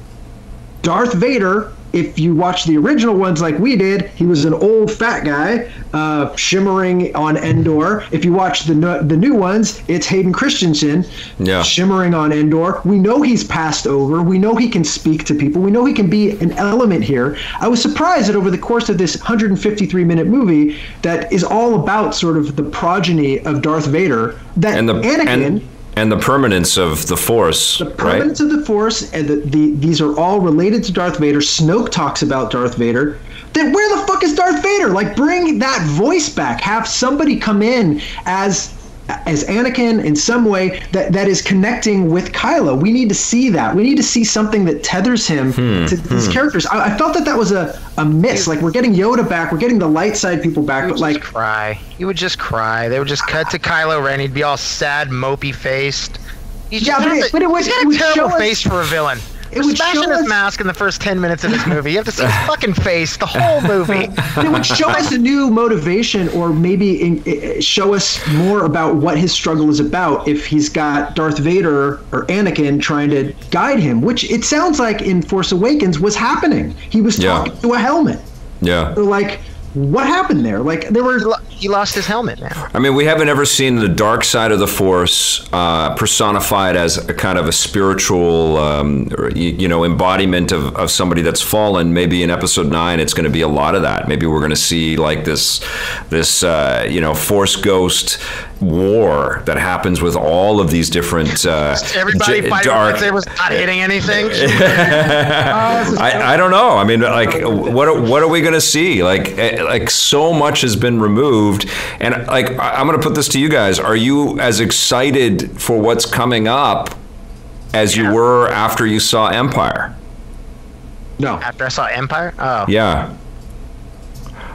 Darth Vader. If you watch the original ones like we did, he was an old fat guy, uh, shimmering on Endor. If you watch the no- the new ones, it's Hayden Christensen, Yeah. shimmering on Endor. We know he's passed over. We know he can speak to people. We know he can be an element here. I was surprised that over the course of this 153 minute movie, that is all about sort of the progeny of Darth Vader, that and the Anakin. and, and the permanence of the force The right permanence of the Force, and the, the these are all related to Darth Vader. Snoke talks about Darth Vader. Then where the fuck is Darth Vader? Like, bring that voice back. Have somebody come in as as Anakin in some way that, that is connecting with Kylo. We need to see that. We need to see something that tethers him Hmm, to these characters. I, I felt that that was a, a miss. Like we're getting Yoda back, we're getting the light side people back, but like cry. He would just cry. They would just cut to Kylo Ren. He'd be all sad, mopey faced. He's Yeah, just but it- a- but it would- he's got it a would terrible show us- face for a villain. It For would smashing show his us- mask in the first ten minutes of this movie. You have to see his fucking face the whole movie. it would show us a new motivation or maybe in, show us more about what his struggle is about if he's got Darth Vader or Anakin trying to guide him, which it sounds like in Force Awakens was happening. He was Yeah. talking to a helmet. yeah So, like, what happened there? Like, there were. He lost his helmet now. I mean, we haven't ever seen the dark side of the Force uh, personified as a kind of a spiritual, um, or, you, know, embodiment of, of somebody that's fallen. Maybe in Episode Nine, it's going to be a lot of that. Maybe we're going to see like this, this, uh, you know, Force ghost war that happens with all of these different uh, Everybody j- fighting dark. with lightsabers, not hitting anything. I, I don't know. I mean, like, what are, what are we going to see? Like, eh, like so much has been removed, and like, I- I'm going to put this to you guys: Are you as excited for what's coming up as you were after you saw Empire? No, After I saw Empire, oh, Yeah,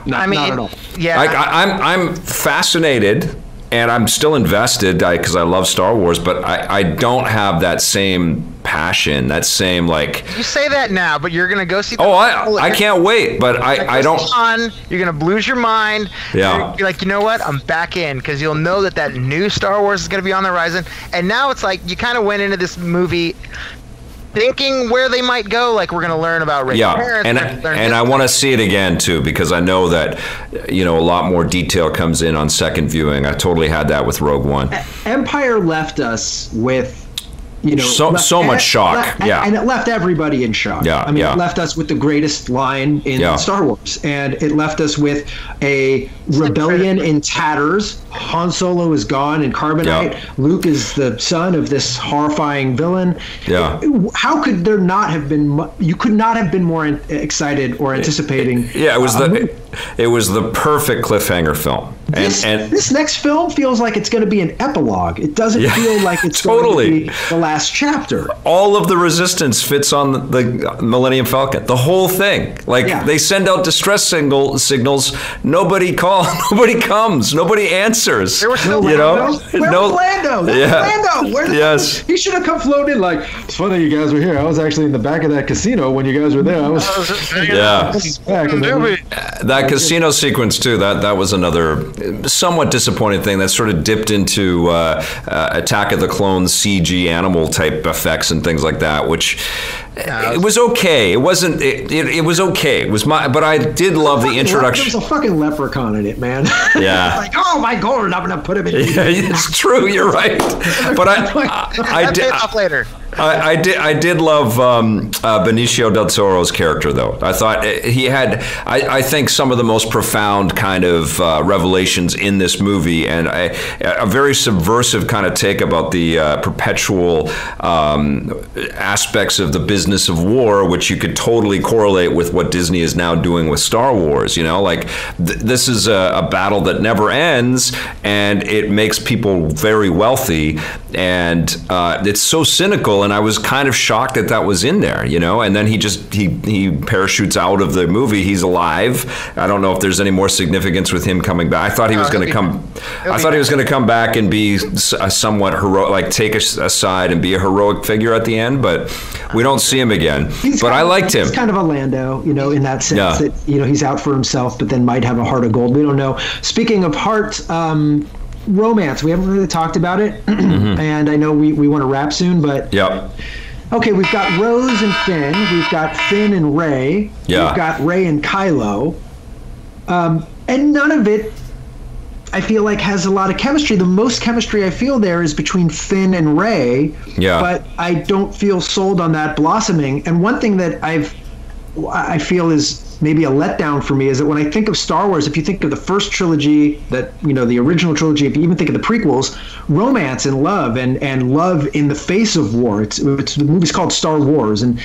not, I mean, not at all. yeah, like I, I'm I'm fascinated. And I'm still invested because I, love Star Wars, but I, I don't have that same passion, that same like. you say that now, but you're gonna go see. The Oh, I I can't wait, but I, I don't. On, you're gonna lose your mind. Yeah. You're, you're like, you know what? I'm back in because you'll know that that new Star Wars is gonna be on the horizon. And now it's like you kind of went into this movie thinking where they might go. Like we're gonna learn about Rey's Yeah, parents. and we're gonna learn and. I want to see it again too because I know that you know a lot more detail comes in on second viewing. I totally had that with Rogue One. Empire left us with you know, So- so much shock, and- yeah. and it left everybody in shock. Yeah, I mean, yeah. it left us with the greatest line in Yeah. Star Wars, and it left us with a rebellion in tatters. Han Solo is gone in carbonite. Yeah. Luke is the son of this horrifying villain. Yeah. How could there not have been? You could not have been more excited or anticipating. Yeah, it was uh, the it was the perfect cliffhanger film, and This, and this next film feels like it's going to be an epilogue. It doesn't Yeah, feel like it's totally. going to be the last chapter. all of the resistance fits on the, the Millennium Falcon. The whole thing. Like Yeah. they send out distress signal signals. Nobody calls. Nobody comes. Nobody answers. There was no you know. Lando? Where no. was Lando? That's Yeah. Lando. Where the Yes. He should have come floating in like. It's funny you guys were here. I was actually in the back of that casino when you guys were there. I was Yeah. back. And then, That casino sequence too. That that was another somewhat disappointing thing. That sort of dipped into uh, uh, Attack of the Clones CG animal type effects and things like that, which. It was okay. It wasn't. It, it, it was okay. It was my. But I did love the There introduction. was a fucking leprechaun in it, man. Yeah. like, oh my god, I'm gonna put him in. Yeah, it's true. You're right. But I, I, I That did. off later. I, I did. I did love um, uh, Benicio del Toro's character, though. I thought uh, he had. I, I think some of the most profound kind of uh, revelations in this movie, and a, a very subversive kind of take about the uh, perpetual um, aspects of the business of war, which you could totally correlate with what Disney is now doing with Star Wars. You know, like th- this is a, a battle that never ends, and it makes people very wealthy, and uh, it's so cynical. And I was kind of shocked that that was in there. You know, and then he just he he parachutes out of the movie. He's alive. I don't know if there's any more significance with him coming back. I thought he was going to come. I thought he was back. going to come back and be a somewhat heroic, like take us aside and be a heroic figure at the end. But we don't see him again. He's but I of- liked him. He's kind of a Lando, you know, in that sense Yeah. that you know he's out for himself, but then might have a heart of gold. We don't know. Speaking of heart, um, romance. We haven't really talked about it, Mm-hmm. and I know we, we want to wrap soon, but Yep. okay, we've got Rose and Finn. We've got Finn and Rey. Yeah. We've got Rey and Kylo. Um, and none of it I feel like has a lot of chemistry. The most chemistry I feel there is between Finn and Rey. Yeah. But I don't feel sold on that blossoming. And one thing that I've I feel is maybe a letdown for me is that when I think of Star Wars, if you think of the first trilogy, that you know the original trilogy, if you even think of the prequels, romance and love and and love in the face of war. It's it's the movie's called Star Wars and.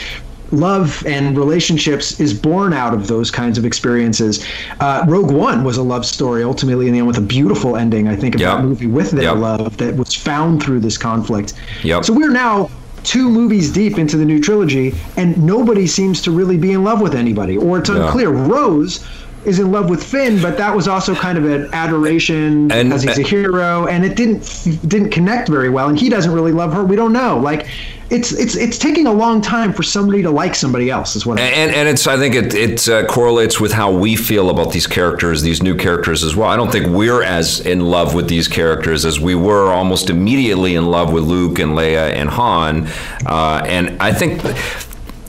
Love and relationships is born out of those kinds of experiences. Uh, Rogue One was a love story, ultimately, in the end, with a beautiful ending. I think of Yep. that movie with their Yep. love that was found through this conflict. Yep. So we're now two movies deep into the new trilogy, and nobody seems to really be in love with anybody, or it's Yeah. unclear. Rose is in love with Finn, but that was also kind of an adoration And- because he's a hero, and it didn't didn't connect very well, and he doesn't really love her. We don't know. Like, it's it's it's taking a long time for somebody to like somebody else. Is what. I And, and it's I think it it uh, correlates with how we feel about these characters, these new characters as well. I don't think we're as in love with these characters as we were almost immediately in love with Luke and Leia and Han. Uh, and I think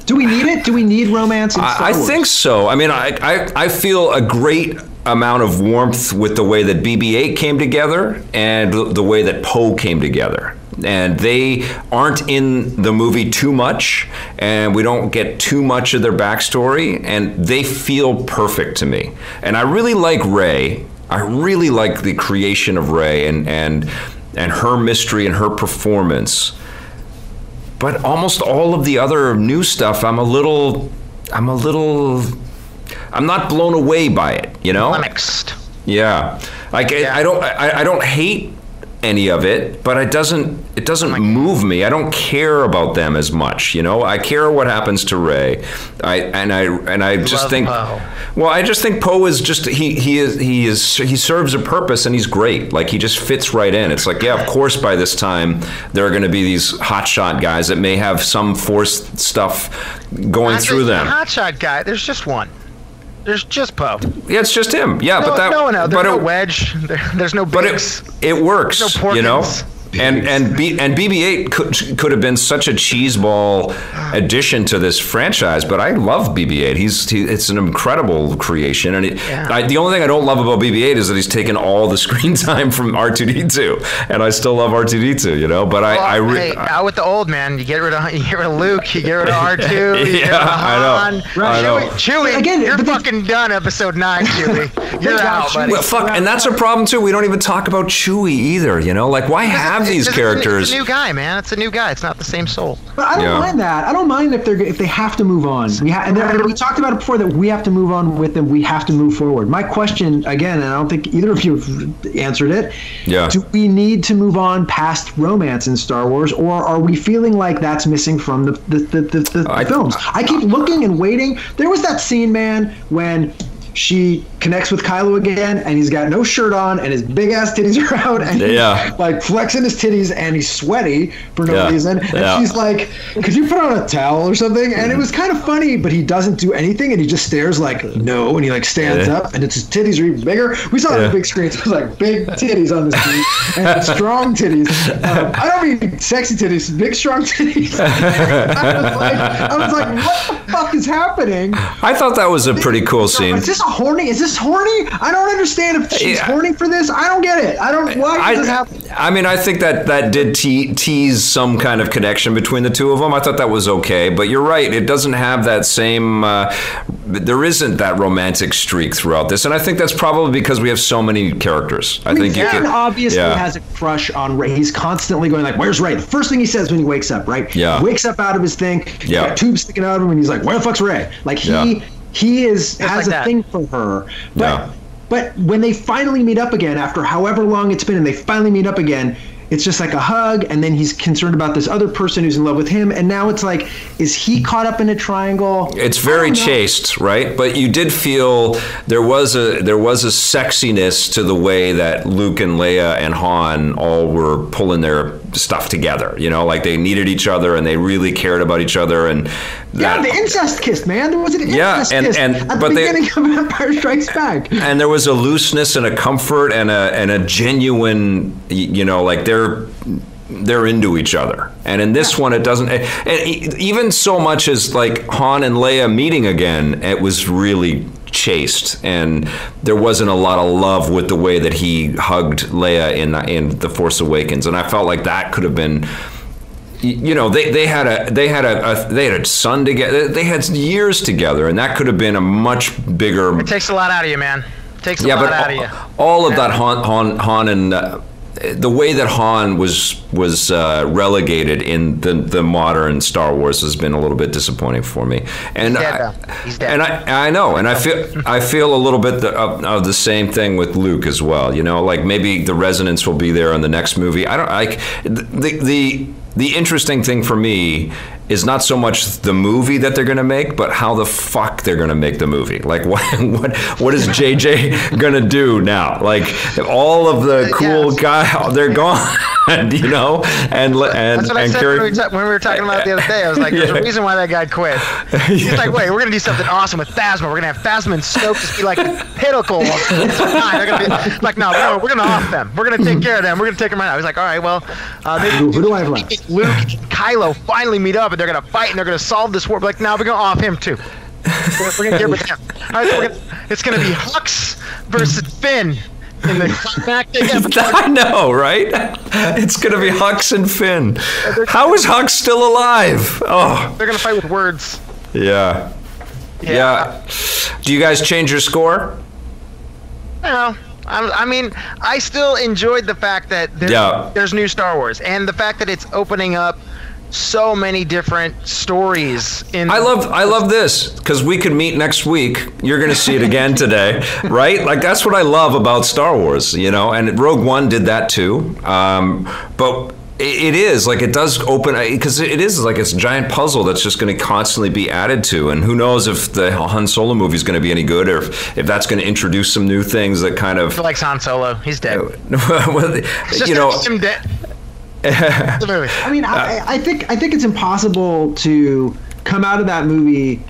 Do we need it? Do we need romance? In Star I, I think so. I mean, I, I, I feel a great amount of warmth with the way that BB-8 came together and the way that Poe came together. And they aren't in the movie too much, and we don't get too much of their backstory, and they feel perfect to me. And I really like Rey. I really like the creation of Rey and and and her mystery and her performance but almost all of the other new stuff i'm a little i'm a little i'm not blown away by it you know Flummoxed. yeah like I, I don't I, I don't hate any of it but it doesn't it doesn't oh move me i don't care about them as much you know i care what happens to rey i and i and i just love think Poe. well i just think poe is just he he is he is he serves a purpose and he's great like he just fits right in it's like yeah of course by this time there are going to be these hotshot guys that may have some force stuff going Not through the them Hotshot guy. There's just one. There's just Poe. yeah it's just him yeah No, but that no one else. There's but no it- Wedge. There, there's no but it, it works, There's no you know. Porkins. and and B, and BB-8 could could have been such a cheeseball addition to this franchise, but I love BB-8. He's he, it's an incredible creation, and it, Yeah. I, the only thing I don't love about BB-8 is that he's taken all the screen time from R2D2, and I still love R2D2, you know. But I, I, re- hey, out with the old man. You get rid of you get rid of Luke. You get rid of R two. You get rid Yeah, of I know. Han. I know. Chewie, Chewie, Again, you're but they- fucking done. Episode nine, Chewie. You're out, buddy. well, fuck, and that's a problem too. We don't even talk about Chewie either, you know. Like, why have these It's- it's- characters? It's a new guy, man. It's a new guy. It's not the same soul. But I don't Yeah. mind that. I don't mind if they're if they have to move on. We ha- and, and we talked about it before that we have to move on with them. We have to move forward. My question again, and I don't think either of you have answered it. Yeah. Do we need to move on past romance in Star Wars, or are we feeling like that's missing from the the, the, the, the I- films? I keep looking and waiting. There was that scene, man, when. She connects with Kylo again, and he's got no shirt on, and his big ass titties are out, and he's like flexing his titties, and he's sweaty for no Yeah. reason. And Yeah. she's like, "Could you put on a towel or something?" And it was kind of funny, but he doesn't do anything, and he just stares like no, and he like stands Yeah. up, and it's his titties are even bigger. We saw it on the big screen. So it was like big titties on the screen and strong titties. Um, I don't mean sexy titties, big strong titties. I was like, I was like, what the fuck is happening? I thought that was a pretty cool scene. A horny? Is this horny? I don't understand if she's Yeah. horny for this. I don't get it. I don't. Why does this I, happen? I mean, I think that that did te- tease some kind of connection between the two of them. I thought that was okay, but you're right. It doesn't have that same. Uh, there isn't that romantic streak throughout this, and I think that's probably because we have so many characters. I, I mean, think you can. obviously yeah. has a crush on Rey. He's constantly going like, "Where's Rey?" The first thing he says when he wakes up, right? Yeah. Wakes up out of his thing. Yeah. Got tubes sticking out of him, and he's like, "Where the fuck's Rey?" Like he Yeah. He is has like a that. thing for her. But Yeah. but when they finally meet up again, after however long it's been, and they finally meet up again. It's just like a hug, and then he's concerned about this other person who's in love with him, and now it's like, is he caught up in a triangle? It's very chaste, right? But you did feel there was a there was a sexiness to the way that Luke and Leia and Han all were pulling their stuff together. You know, like they needed each other and they really cared about each other. And Yeah, that, the incest kiss, man. There was an Yeah, incest and- kiss and- at the but they- beginning of Empire Strikes Back. and there was a looseness and a comfort and a and a genuine, you know, like they're they're into each other. And in this one, it doesn't. And e- even so much as like Han and Leia meeting again, it was really chaste, and there wasn't a lot of love with the way that he hugged Leia in in the Force Awakens, and I felt like that could have been. You know, they, they had a they had a, a they had a son together. They had years together, and that could have been a much bigger It takes a lot out of you, man. takes a yeah, lot but out of you. all, all of that Han, Han, Han and uh, the way that Han was was uh, relegated in the, the modern Star Wars has been a little bit disappointing for me. And He's dead, I. He's dead. And I, I know, and I feel I feel a little bit the, of, of the same thing with Luke as well. You know, like maybe the resonance will be there in the next movie. I don't like the the the interesting thing for me is not so much the movie that they're going to make, but how the fuck they're going to make the movie. Like what what what is JJ going to do now? Like all of the cool Yes. guy they're gone, you know? And and That's what I said Carrie- when we, ta- when we were talking about it the other day. I was like, there's Yeah. a reason why that guy quit. He's like, wait, we're going to do something awesome with Phasma. We're going to have Phasma and Snoke just be like the pinnacle of time. They're going to be like, no, we're gonna, we're going to off them. We're going to take care of them. We're going to take them right out. He's like, all right, well, uh, maybe Who- who do I have left? Luke and Kylo finally meet up and they're to fight and they're to solve this war. But like, now we're to off him too. We're, we're to get rid of him. Right, so gonna, it's to be Hux versus Finn in the climactic. I know, right? It's gonna be Hux and Finn. How is Hux still alive? Oh, They're to fight with words. yeah. Yeah. Do you guys change your score? No, I, I mean, I still enjoyed the fact that there's, Yeah. there's new Star Wars, and the fact that it's opening up so many different stories. In I love I love this because we could meet next week. You're gonna see it again today, right? Like that's what I love about Star Wars, you know. And Rogue One did that too. Um, but it is like it does open because it is like it's a giant puzzle that's just going to constantly be added to, and who knows if the Han Solo movie is going to be any good or if, if that's going to introduce some new things that kind of likes Han Solo. He's dead. well, you know him dead. the movie. I mean, I, I think I think it's impossible to come out of that movie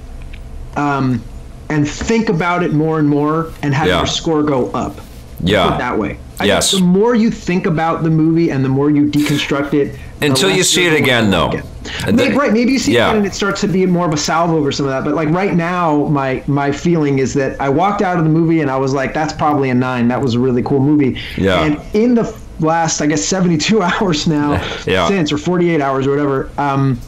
um, and think about it more and more and have Yeah. your score go up. Yeah. Put it that way. I Yes. Think the more you think about the movie and the more you deconstruct it, Until you see it again, though. like it. And Maybe- then- right. Maybe you see Yeah. it and it starts to be more of a salvo over some of that. But like right now, my my feeling is that I walked out of the movie and I was like, that's probably a nine. That was a really cool movie. Yeah. And in the last, I guess, 72 hours now Yeah. since or 48 hours or whatever. Um,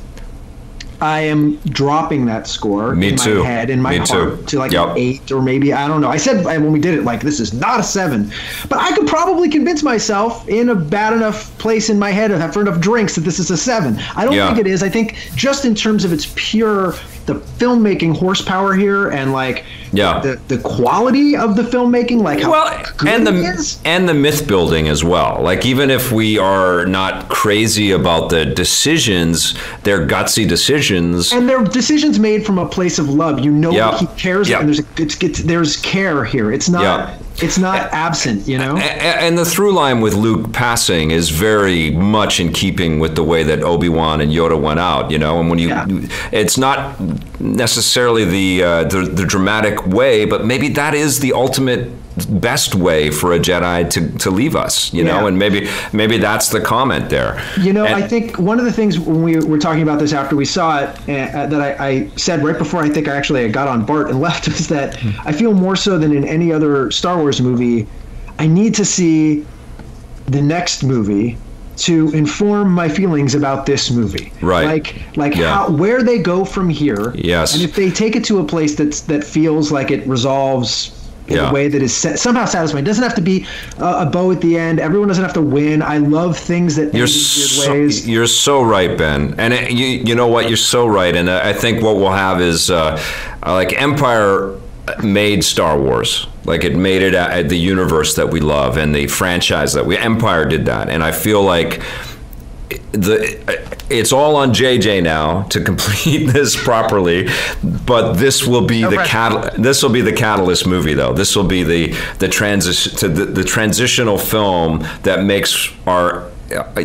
I am dropping that score Me in too. my head in my Me heart too. to like Yep. an eight or maybe I don't know. I said when we did it like this is not a seven, but I could probably convince myself in a bad enough place in my head after enough drinks that this is a seven. I don't Yeah. think it is. I think just in terms of its pure the filmmaking horsepower here and like Yeah. the the quality of the filmmaking, like how well good and the is. and the myth building as well like even if we are not crazy about the decisions they're gutsy decisions and they're decisions made from a place of love. You know that he cares, Yeah. and there's a, it's, it's there's care here. It's not Yeah. It's not absent. You know. And the through line with Luke passing is very much in keeping with the way that Obi Wan and Yoda went out, you know. And when you, Yeah. it's not necessarily the, uh, the the dramatic way, but maybe that is the ultimate best way for a Jedi to, to leave us, you know. And maybe maybe that's the comment there. You know, And- I think one of the things when we were talking about this after we saw it uh, that I, I said right before I think I actually got on Bart and left was that I feel more so than in any other Star Wars movie, I need to see the next movie to inform my feelings about this movie. Right. Like like Yeah. how where they go from here. Yes. And if they take it to a place that's that feels like it resolves in Yeah. a way that is somehow satisfying. It doesn't have to be uh, a bow at the end. Everyone doesn't have to win. I love things that You're so, ways. you're so right, Ben. And it, you you know what? You're so right. And I think what we'll have is uh, uh, like Empire made Star Wars. Like it made it at the universe that we love and the franchise that we Empire did that. And I feel like the it's all on JJ now to complete this properly, but this will be No the cat. This will be the catalyst movie, though. This will be the the transition to the, the transitional film that makes our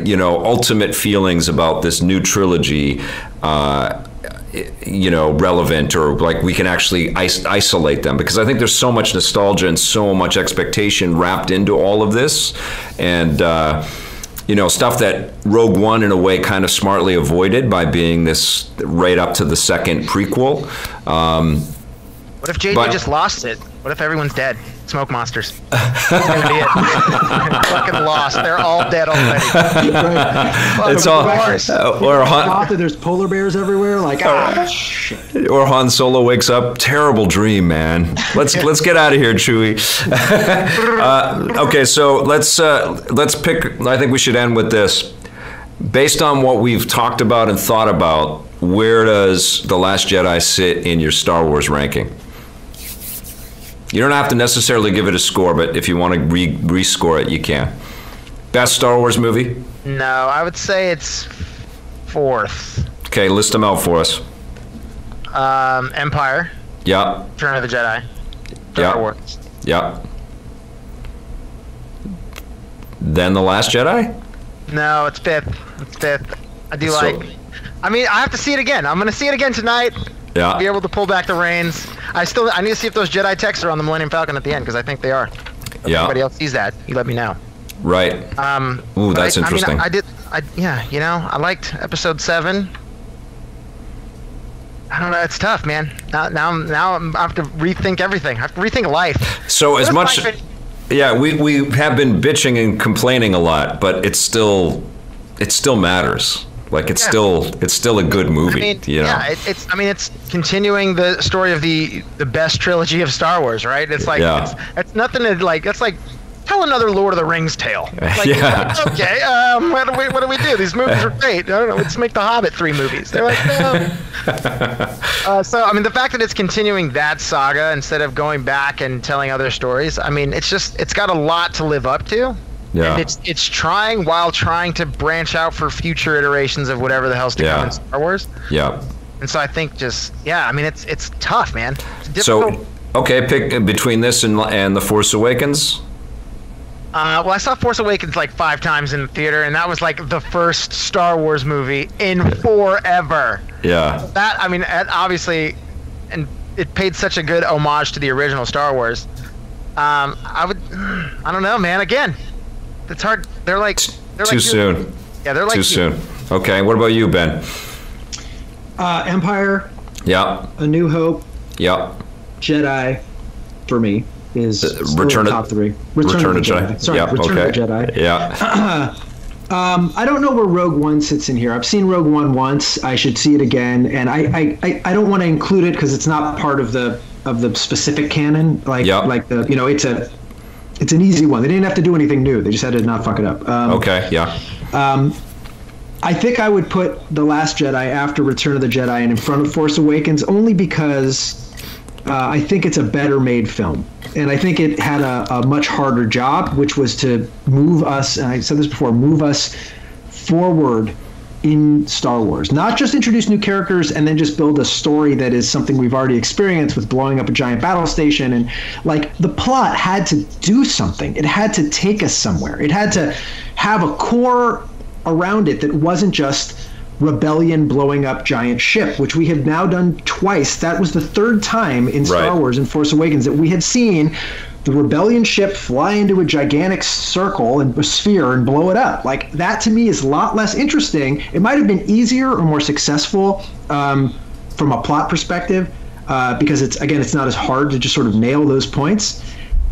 you know ultimate feelings about this new trilogy. Uh, you know, relevant or like we can actually is- isolate them because I think there's so much nostalgia and so much expectation wrapped into all of this, and uh, you know, stuff that Rogue One in a way kind of smartly avoided by being this right up to the second prequel. Um, What if JJ just lost it? What if everyone's dead? Smoke monsters. That's gonna be it. Fucking lost. They're all dead already. it's all, course. uh, or Han, there's polar bears everywhere. Like ah, shit. or Han Solo wakes up. Terrible dream, man. Let's let's get out of here, Chewie. uh, okay, so let's uh, let's pick. I think we should end with this. Based on what we've talked about and thought about, where does the Last Jedi sit in your Star Wars ranking? You don't have to necessarily give it a score, but if you want to re- rescore it, you can. Best Star Wars movie? No, I would say it's fourth. Okay, list them out for us. Um, Empire, Yeah, Return of the Jedi, Yeah. Wars. yeah. Then The Last Jedi? No, it's fifth. It's fifth. I do So- like. I mean, I have to see it again. I'm gonna see it again tonight. Be able to pull back the reins. I still. I need to see if those Jedi texts are on the Millennium Falcon at the end because I think they are. If Yeah. anybody else sees that, you let me know. Right. Um, Ooh, that's I, interesting. I, mean, I, did. I yeah, you know, I liked episode seven. I don't know. It's tough, man. Now, now, I'm- now I'm, have to rethink everything. I have to rethink life. So as What if much, yeah, we, we have been bitching and complaining a lot, but it's still, it still matters. Like it's Yeah. still, it's still a good movie. I mean, you know? yeah, it, it's. I mean, it's continuing the story of the the best trilogy of Star Wars, right? It's like Yeah. it's, it's nothing to like. It's like tell another Lord of the Rings tale. Like, Yeah. Okay. Um. What do we What do we do? These movies are great. I don't know. Let's make the Hobbit three movies. They're like. No. uh, so I mean, the fact that it's continuing that saga instead of going back and telling other stories. I mean, it's just it's got a lot to live up to. Yeah. And it's it's trying while trying to branch out for future iterations of whatever the hell's to Yeah. come in Star Wars. yeah. And so I think just yeah, I mean it's it's tough, man. It's So, okay, pick between this and and the Force Awakens. uh, well, I saw Force Awakens like five times in the theater, and that was like the first Star Wars movie in forever. Yeah. That I mean, obviously, and it paid such a good homage to the original Star Wars. Um, I would. I don't know, man. Again, it's hard. They're like. They're Too like you. soon. Yeah, they're like Too you. soon. Okay. What about you, Ben? Uh, Empire, Yeah. A New Hope, Yeah. Jedi, for me is still Uh, Return of- top three. Return, of the Jedi. Sorry, yeah. Return okay. of the Jedi. Yeah. Um, I don't know where Rogue One sits in here. I've seen Rogue One once. I should see it again, and I I, I, I don't want to include it because it's not part of the of the specific canon. Like Yeah. like the you know it's a it's an easy one. They didn't have to do anything new. They just had to not fuck it up. Um, Okay. Yeah. I think I would put The Last Jedi after Return of the Jedi and in front of Force Awakens only because uh, I think it's a better made film. And I think it had a, a much harder job, which was to move us, and I said this before, move us forward in Star Wars. Not just introduce new characters and then just build a story that is something we've already experienced with blowing up a giant battle station. And like the plot had to do something, it had to take us somewhere, it had to have a core around it that wasn't just rebellion blowing up giant ship which we have now done twice that was the third time in star Right. wars and force awakens that we have seen the rebellion ship fly into a gigantic circle and a sphere and blow it up. Like that to me is a lot less interesting. It might have been easier or more successful um, from a plot perspective uh, because it's again it's not as hard to just sort of nail those points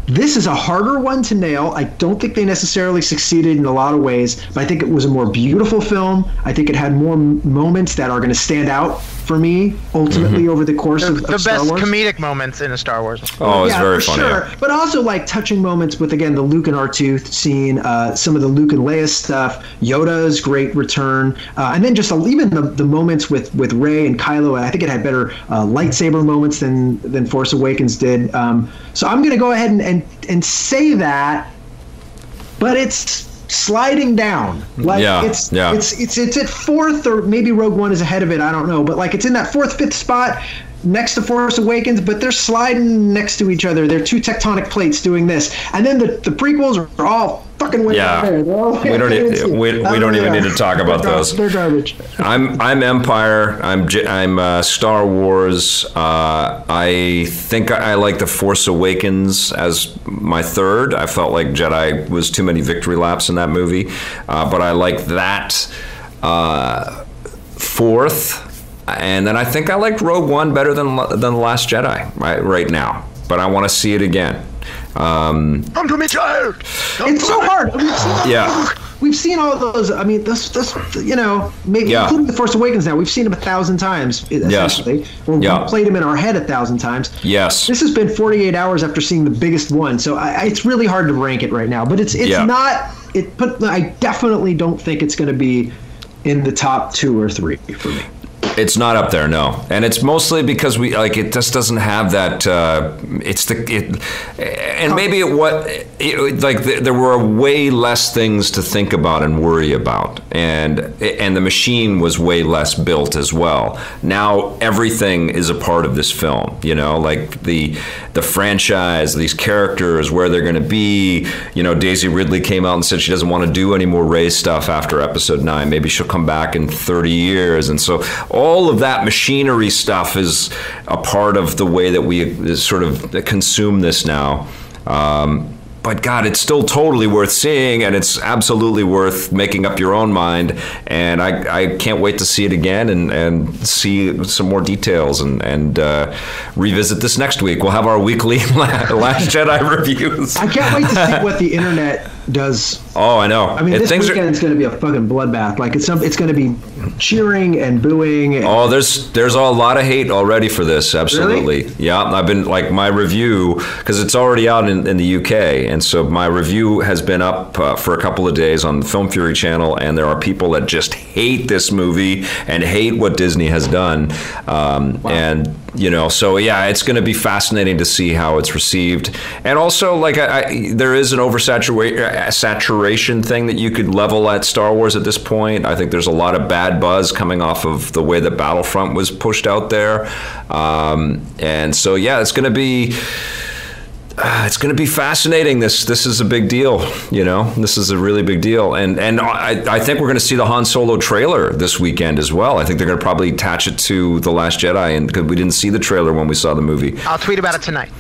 this is a harder one to nail. I don't think they necessarily succeeded in a lot of ways, but I think it was a more beautiful film. I think it had more m- moments that are going to stand out for me ultimately over the course of, The Star best Wars. comedic moments in a Star Wars. Oh, it's yeah, very for funny. sure. yeah. But also like touching moments with again the Luke and R2 scene, uh, some of the Luke and Leia stuff, Yoda's great return, uh, and then just a, even the, the moments with with Rey and Kylo. I think it had better uh, lightsaber moments than than Force Awakens did. Um, so I'm gonna go ahead and, and and say that, but it's sliding down. Like Yeah, it's yeah. it's it's it's at fourth or maybe Rogue One is ahead of it. I don't know, but like it's in that fourth fifth spot next to Force Awakens, but they're sliding next to each other. They're two tectonic plates doing this, and then the the prequels are all fucking way Yeah. there. We don't e- we- we don't even they need to talk about They're those. They're garbage. I'm I'm Empire. I'm I'm uh, Star Wars. Uh, I think I, I like the Force Awakens as my third. I felt like Jedi was too many victory laps in that movie, uh, but I like that uh, fourth. And then I think I like Rogue One better than than the Last Jedi right right now. But I want to see it again. Um, Come to me, child. It's so hard. We've seen, Yeah. we've seen all those. I mean, this, this, you know, maybe Yeah. including the Force Awakens. Now we've seen them a thousand times, essentially, or Yeah. we played them in our head a thousand times. yes. This has been 48 hours after seeing the biggest one, so I, I- it's really hard to rank it right now. But it's it's Yeah. not. It but I definitely don't think it's going to be in the top two or three for me. It's not up there, no, and it's mostly because we like it just doesn't have that. Uh, it's the it, and maybe it what it, like th- there were way less things to think about and worry about, and and the machine was way less built as well. Now everything is a part of this film, you know, like the the franchise, these characters, where they're going to be. You know, Daisy Ridley came out and said she doesn't want to do any more Rey stuff after Episode Nine. Maybe she'll come back in 30 years, and so all of that machinery stuff is a part of the way that we sort of consume this now. Um, but God, it's still totally worth seeing, and it's absolutely worth making up your own mind. And I, I can't wait to see it again and, and see some more details and, and uh, revisit this next week. We'll have our weekly Last Jedi reviews. I can't wait to see what the internet does. Oh, I know. I mean, And this things are- going to be a fucking bloodbath. Like it's some. It's going to be cheering and booing. And, Oh, there's there's a lot of hate already for this. Absolutely, yeah. I've been like my review because it's already out in, in the UK, and so my review has been up uh, for a couple of days on the Film Fury channel, and there are people that just hate this movie and hate what Disney has done, um, and you know, so yeah, it's going to be fascinating to see how it's received, and also like I, I, there is an oversaturation thing that you could level at Star Wars at this point. I think there's a lot of bad buzz coming off of the way that Battlefront was pushed out there, um, and so yeah, it's going to be. Uh, it's going to be fascinating. This this is a big deal, you know. This is a really big deal, and and I, I think we're going to see the Han Solo trailer this weekend as well. I think they're going to probably attach it to the Last Jedi, and because we didn't see the trailer when we saw the movie. I'll tweet about it tonight.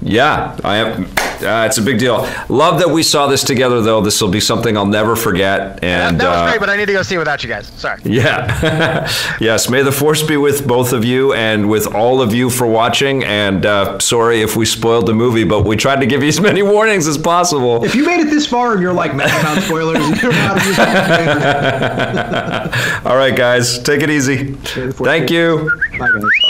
Yeah, I am. Uh, it's a big deal. Love that we saw this together, though. This will be something I'll never forget. And that, that was uh, great, but I need to go see it without you guys. Sorry. Yeah. yes. May the force be with both of you and with all of you for watching. And uh, sorry if we spoiled the movie, but we tried to give you as many warnings as possible. If you made it this far and you're like mad about spoilers, you're not a all right, guys, take it easy. Thank you. Bye, guys.